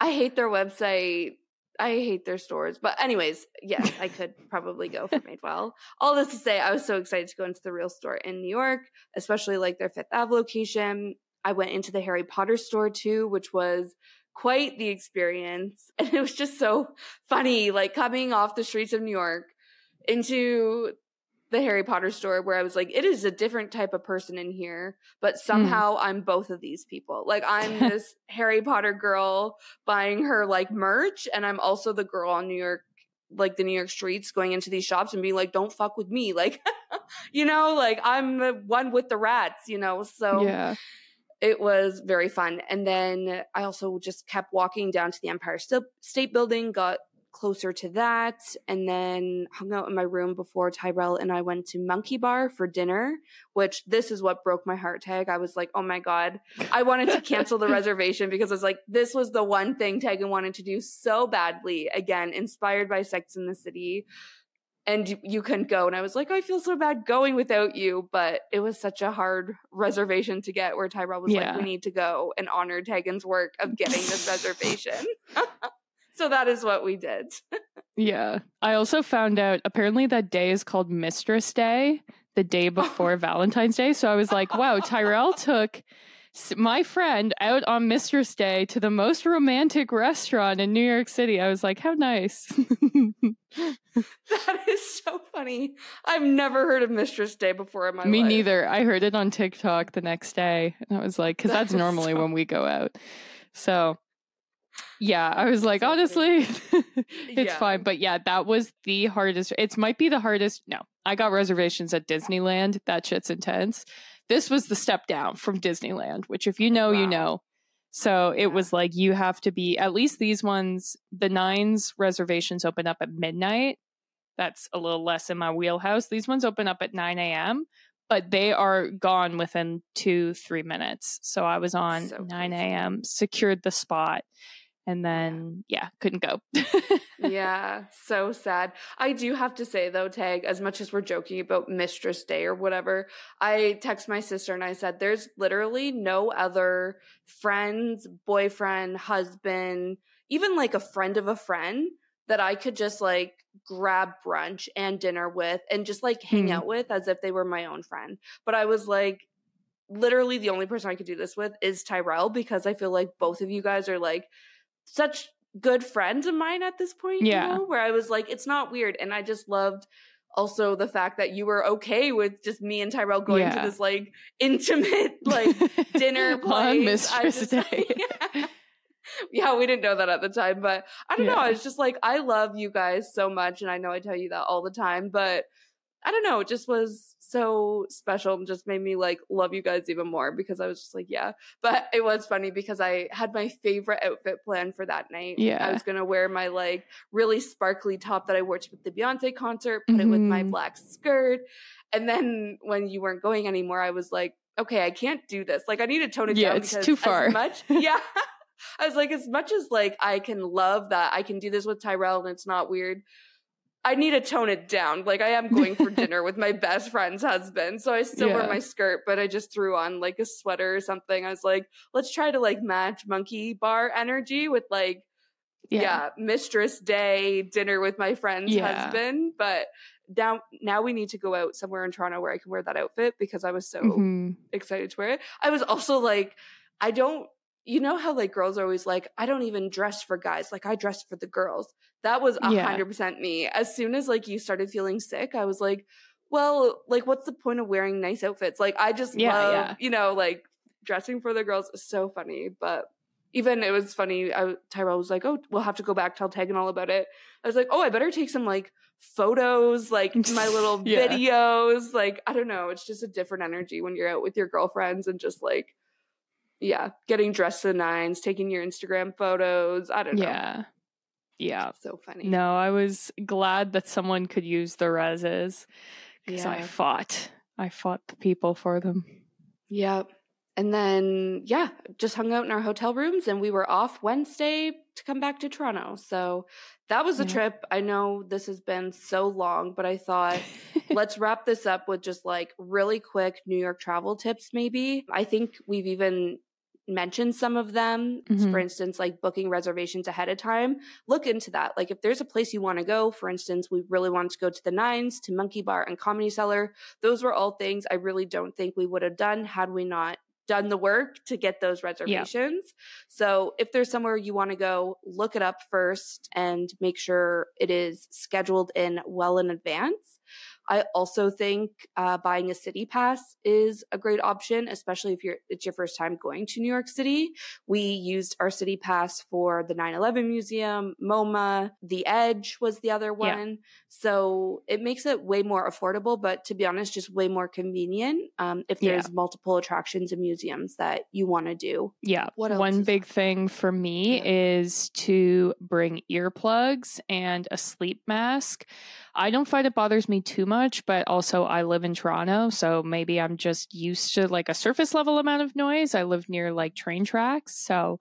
I hate their website. I hate their stores. But anyways, yes, I could probably go for Madewell. All this to say, I was so excited to go into the real store in New York, especially like their Fifth Ave location. I went into the Harry Potter store too, which was quite the experience. [LAUGHS] And it was just so funny, like coming off the streets of New York into the Harry Potter store where I was like, it is a different type of person in here, but hmm. somehow mm. I'm both of these people. Like I'm [LAUGHS] this Harry Potter girl buying her like merch, and I'm also the girl on New York, like the New York streets going into these shops and being like, don't fuck with me. Like, [LAUGHS] you know, like I'm the one with the rats, you know? So yeah it was very fun. And then I also just kept walking down to the Empire State Building, got closer to that, and then hung out in my room before Tyrell and I went to Monkey Bar for dinner, which this is what broke my heart tag. I was like, oh my God. I wanted to cancel the [LAUGHS] reservation because I was like, this was the one thing Tegan wanted to do so badly. Again, inspired by Sex in the City and you couldn't go. And I was like, I feel so bad going without you. But it was such a hard reservation to get where Tyrell was yeah. like, we need to go and honor Tegan's work of getting this [LAUGHS] reservation. [LAUGHS] so that is what we did. yeah. I also found out apparently that day is called Mistress Day, the day [LAUGHS] before Valentine's Day. So I was like, wow, Tyrell took my friend out on Mistress Day to the most romantic restaurant in New York City. I was like, how nice. [LAUGHS] that is so funny. I've never heard of Mistress Day before in my life. Me life. neither. I heard it on TikTok the next day. And I was like, because that's normally so... when we go out. So yeah, I was like, honestly, [LAUGHS] it's yeah. fine. But yeah, that was the hardest. It might be the hardest. No, I got reservations at Disneyland. That shit's intense. This was the step down from Disneyland, which if you know, wow. you know. So it was like you have to be at least these ones, the nines reservations open up at midnight. That's a little less in my wheelhouse. These ones open up at 9 a.m., but they are gone within two, three minutes. So I was on so 9 a.m., secured the spot and then yeah, couldn't go. yeah, [LAUGHS] so sad. I do have to say though, Tag, as much as we're joking about Mistress Day or whatever, I text my sister and I said, there's literally no other friends, boyfriend, husband, even like a friend of a friend that I could just like grab brunch and dinner with and just like hang mm. out with as if they were my own friend. But I was like, literally the only person I could do this with is Tyrell because I feel like both of you guys are like such good friends of mine at this point, yeah. you know, where I was like, it's not weird. And I just loved also the fact that you were okay with just me and Tyrell going yeah. to this like [LAUGHS] intimate like dinner [LAUGHS] place. Mistress just, [LAUGHS] Day. yeah. yeah. we didn't know that at the time, but I don't yeah. know. I was just like, I love you guys so much. And I know I tell you that all the time, but I don't know. It just was so special and just made me like love you guys even more because I was just like, yeah. But it was funny because I had my favorite outfit planned for that night. Yeah. I was gonna wear my like really sparkly top that I wore to the Beyonce concert, put it with my Mhm. black skirt. And then when you weren't going anymore, I was like, okay, I can't do this. Like I need to tone it Yeah, down it's because too far. much [LAUGHS] yeah. I was like, as much as like I can love that I can do this with Tyrell and it's not weird. I need to tone it down. Like I am going for [LAUGHS] dinner with my best friend's husband. So I still Yeah. wear my skirt, but I just threw on like a sweater or something. I was like, let's try to like match monkey bar energy with like yeah, mistress day dinner with my friend's Yeah. husband. But now now we need to go out somewhere in Toronto where I can wear that outfit because I was so Mhm. excited to wear it. I was also like, I don't, you know how like girls are always like, I don't even dress for guys. Like I dress for the girls. That was a hundred percent me. As soon as like you started feeling sick, I was like, well, like what's the point of wearing nice outfits? Like I just Yeah, love, yeah. you know, like dressing for the girls is so funny. But even it was funny. I, Tyrell was like, "Oh, we'll have to go back tell Tegan all about it." I was like, "Oh, I better take some like photos, like [LAUGHS] my little Yeah. videos." Like I don't know, it's just a different energy when you're out with your girlfriends and just like, yeah, getting dressed to the nines, taking your Instagram photos. I don't know. Yeah. Yeah. so funny. No, I was glad that someone could use the reses because I fought. I fought the people for them. Yep. And then, yeah, just hung out in our hotel rooms and we were off Wednesday to come back to Toronto. So that was a Yeah. trip. I know this has been so long, but I thought [LAUGHS] let's wrap this up with just like really quick New York travel tips, maybe. I think we've even mentioned some of them. Mhm. For instance, like booking reservations ahead of time. Look into that. Like if there's a place you want to go, for instance, we really wanted to go to the Nines, to Monkey Bar and Comedy Cellar. Those were all things I really don't think we would have done had we not done the work to get those reservations. So if there's somewhere you want to go, look it up first and make sure it is scheduled in well in advance. I also think uh, buying a city pass is a great option, especially if you're it's your first time going to New York City. We used our city pass for the 9/11 Museum, MoMA, The Edge was the other Yeah. one. So it makes it way more affordable, but to be honest, just way more convenient um, if Yeah. there's multiple attractions and museums that you want to do. Yeah. What else One is- big thing for me is to bring earplugs and a sleep mask. I don't find it bothers me too much, but also I live in Toronto, so maybe I'm just used to like a surface level amount of noise. I live near like train tracks, so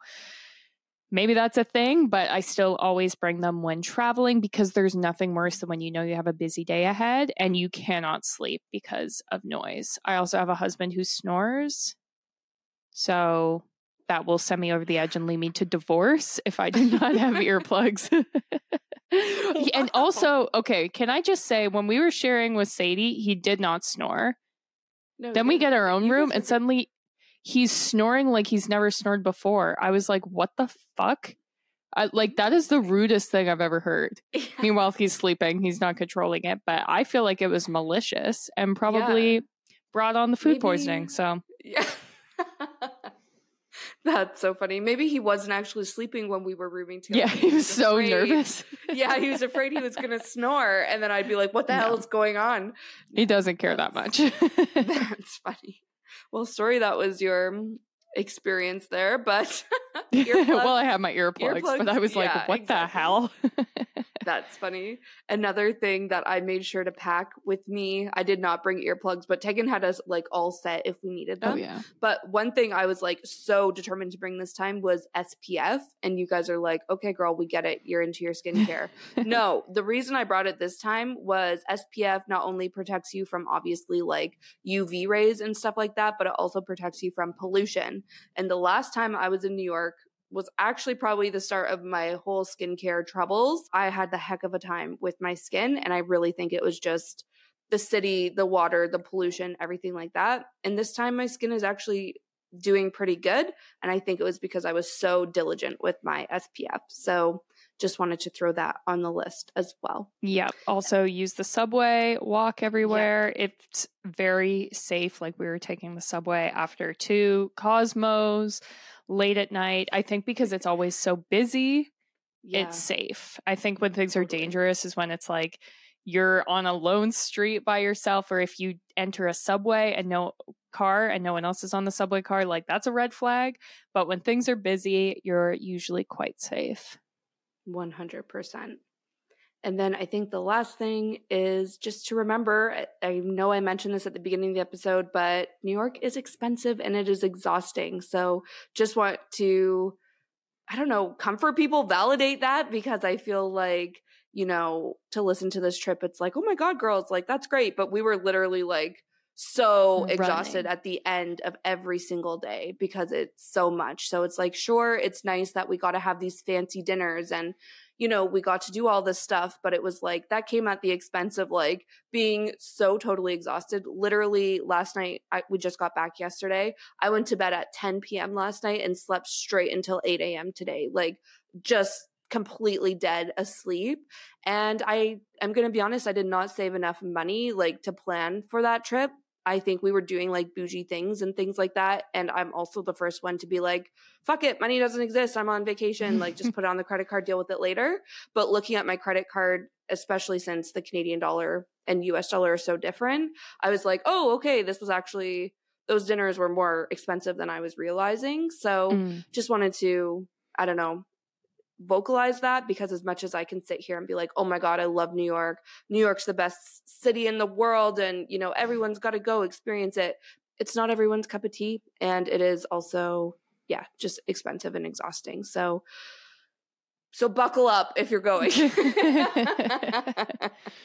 maybe that's a thing, but I still always bring them when traveling because there's nothing worse than when you know you have a busy day ahead and you cannot sleep because of noise. I also have a husband who snores. So that will send me over the edge and lead me to divorce if I do not have [LAUGHS] earplugs. [LAUGHS] and [LAUGHS] also, okay, can I just say when we were sharing with Sadie, he did not snore. No, Then we get our own room and suddenly he's snoring like he's never snored before. I was like, what the fuck? I, like that is the rudest thing I've ever heard. [LAUGHS] Meanwhile, he's sleeping, he's not controlling it, but I feel like it was malicious and probably brought on the food poisoning. So [LAUGHS] Yeah. [LAUGHS] That's so funny. Maybe he wasn't actually sleeping when we were rooming together. yeah, he was so afraid- nervous. [LAUGHS] yeah, he was afraid he was going to snore. And then I'd be like, what the hell is going on? He doesn't care that much. [LAUGHS] That's funny. Well, sorry that was your mm, experience there, but [LAUGHS] earplugs- well, I had my earplugs, but I earplugs, was like, yeah, what the hell? [LAUGHS] That's funny. Another thing that I made sure to pack with me, I did not bring earplugs, but Tegan had us like all set if we needed oh, them. oh, yeah. But one thing I was like so determined to bring this time was SPF. And you guys are like, okay, girl, we get it. You're into your skincare. [LAUGHS] no, the reason I brought it this time was SPF not only protects you from obviously like UV rays and stuff like that, but it also protects you from pollution. And the last time I was in New York, was actually probably the start of my whole skincare troubles. I had the heck of a time with my skin, and I really think it was just the city, the water, the pollution, everything like that. And this time my skin is actually doing pretty good. And I think it was because I was so diligent with my SPF. So just wanted to throw that on the list as well. Yep. Also, use the subway, walk everywhere. It's very safe. Like we were taking the subway after two Cosmos late at night. I think because it's always so busy, Yeah. it's safe. I think when things are dangerous is when it's like you're on a lone street by yourself or if you enter a subway and no car and no one else is on the subway car, like that's a red flag. But when things are busy, you're usually quite safe. 100%. And then I think the last thing is just to remember I know I mentioned this at the beginning of the episode, but New York is expensive and it is exhausting. So just want to, I don't know, comfort people, validate that because I feel like, you know, to listen to this trip, it's like, oh my God, girls, like that's great. But we were literally like, so Running. exhausted at the end of every single day because it's so much. So it's like, sure, it's nice that we got to have these fancy dinners and, you know, we got to do all this stuff, but it was like that came at the expense of like being so totally exhausted. Literally last night, I, we just got back yesterday. I went to bed at 10 p.m. last night and slept straight until 8 a.m. today. Like just completely dead asleep. And I am going to be honest, I did not save enough money like to plan for that trip. I think we were doing like bougie things and things like that. And I'm also the first one to be like, fuck it, money doesn't exist. I'm on vacation. Like, just put it on the credit card, deal with it later. But looking at my credit card, especially since the Canadian dollar and US dollar are so different, I was like, oh, okay, this was actually, those dinners were more expensive than I was realizing. So mm. just wanted to, I don't know, vocalize that because as much as I can sit here and be like, "Oh my god, I love New York. New York's the best city in the world and, you know, everyone's got to go experience it." It's not everyone's cup of tea and it is also yeah, just expensive and exhausting. So so buckle up if you're going. [LAUGHS] [LAUGHS]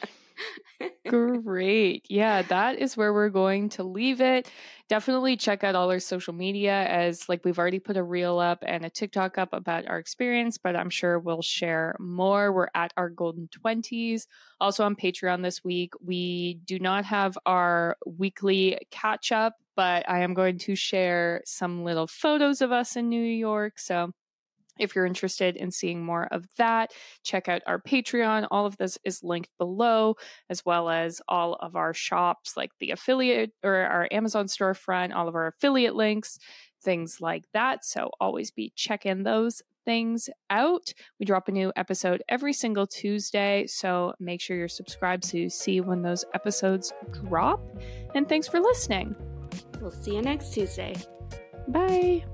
[LAUGHS] [LAUGHS] Great. Yeah, that is where we're going to leave it. Definitely check out all our social media as like we've already put a reel up and a TikTok up about our experience, but I'm sure we'll share more. We're at our golden 20s. Also on Patreon this week, we do not have our weekly catch up, but I am going to share some little photos of us in New York. So if you're interested in seeing more of that, check out our Patreon. All of this is linked below, as well as all of our shops, like the affiliate or our Amazon storefront, all of our affiliate links, things like that. So always be checking those things out. We drop a new episode every single Tuesday, so make sure you're subscribed so you see when those episodes drop. And thanks for listening. We'll see you next Tuesday. Bye.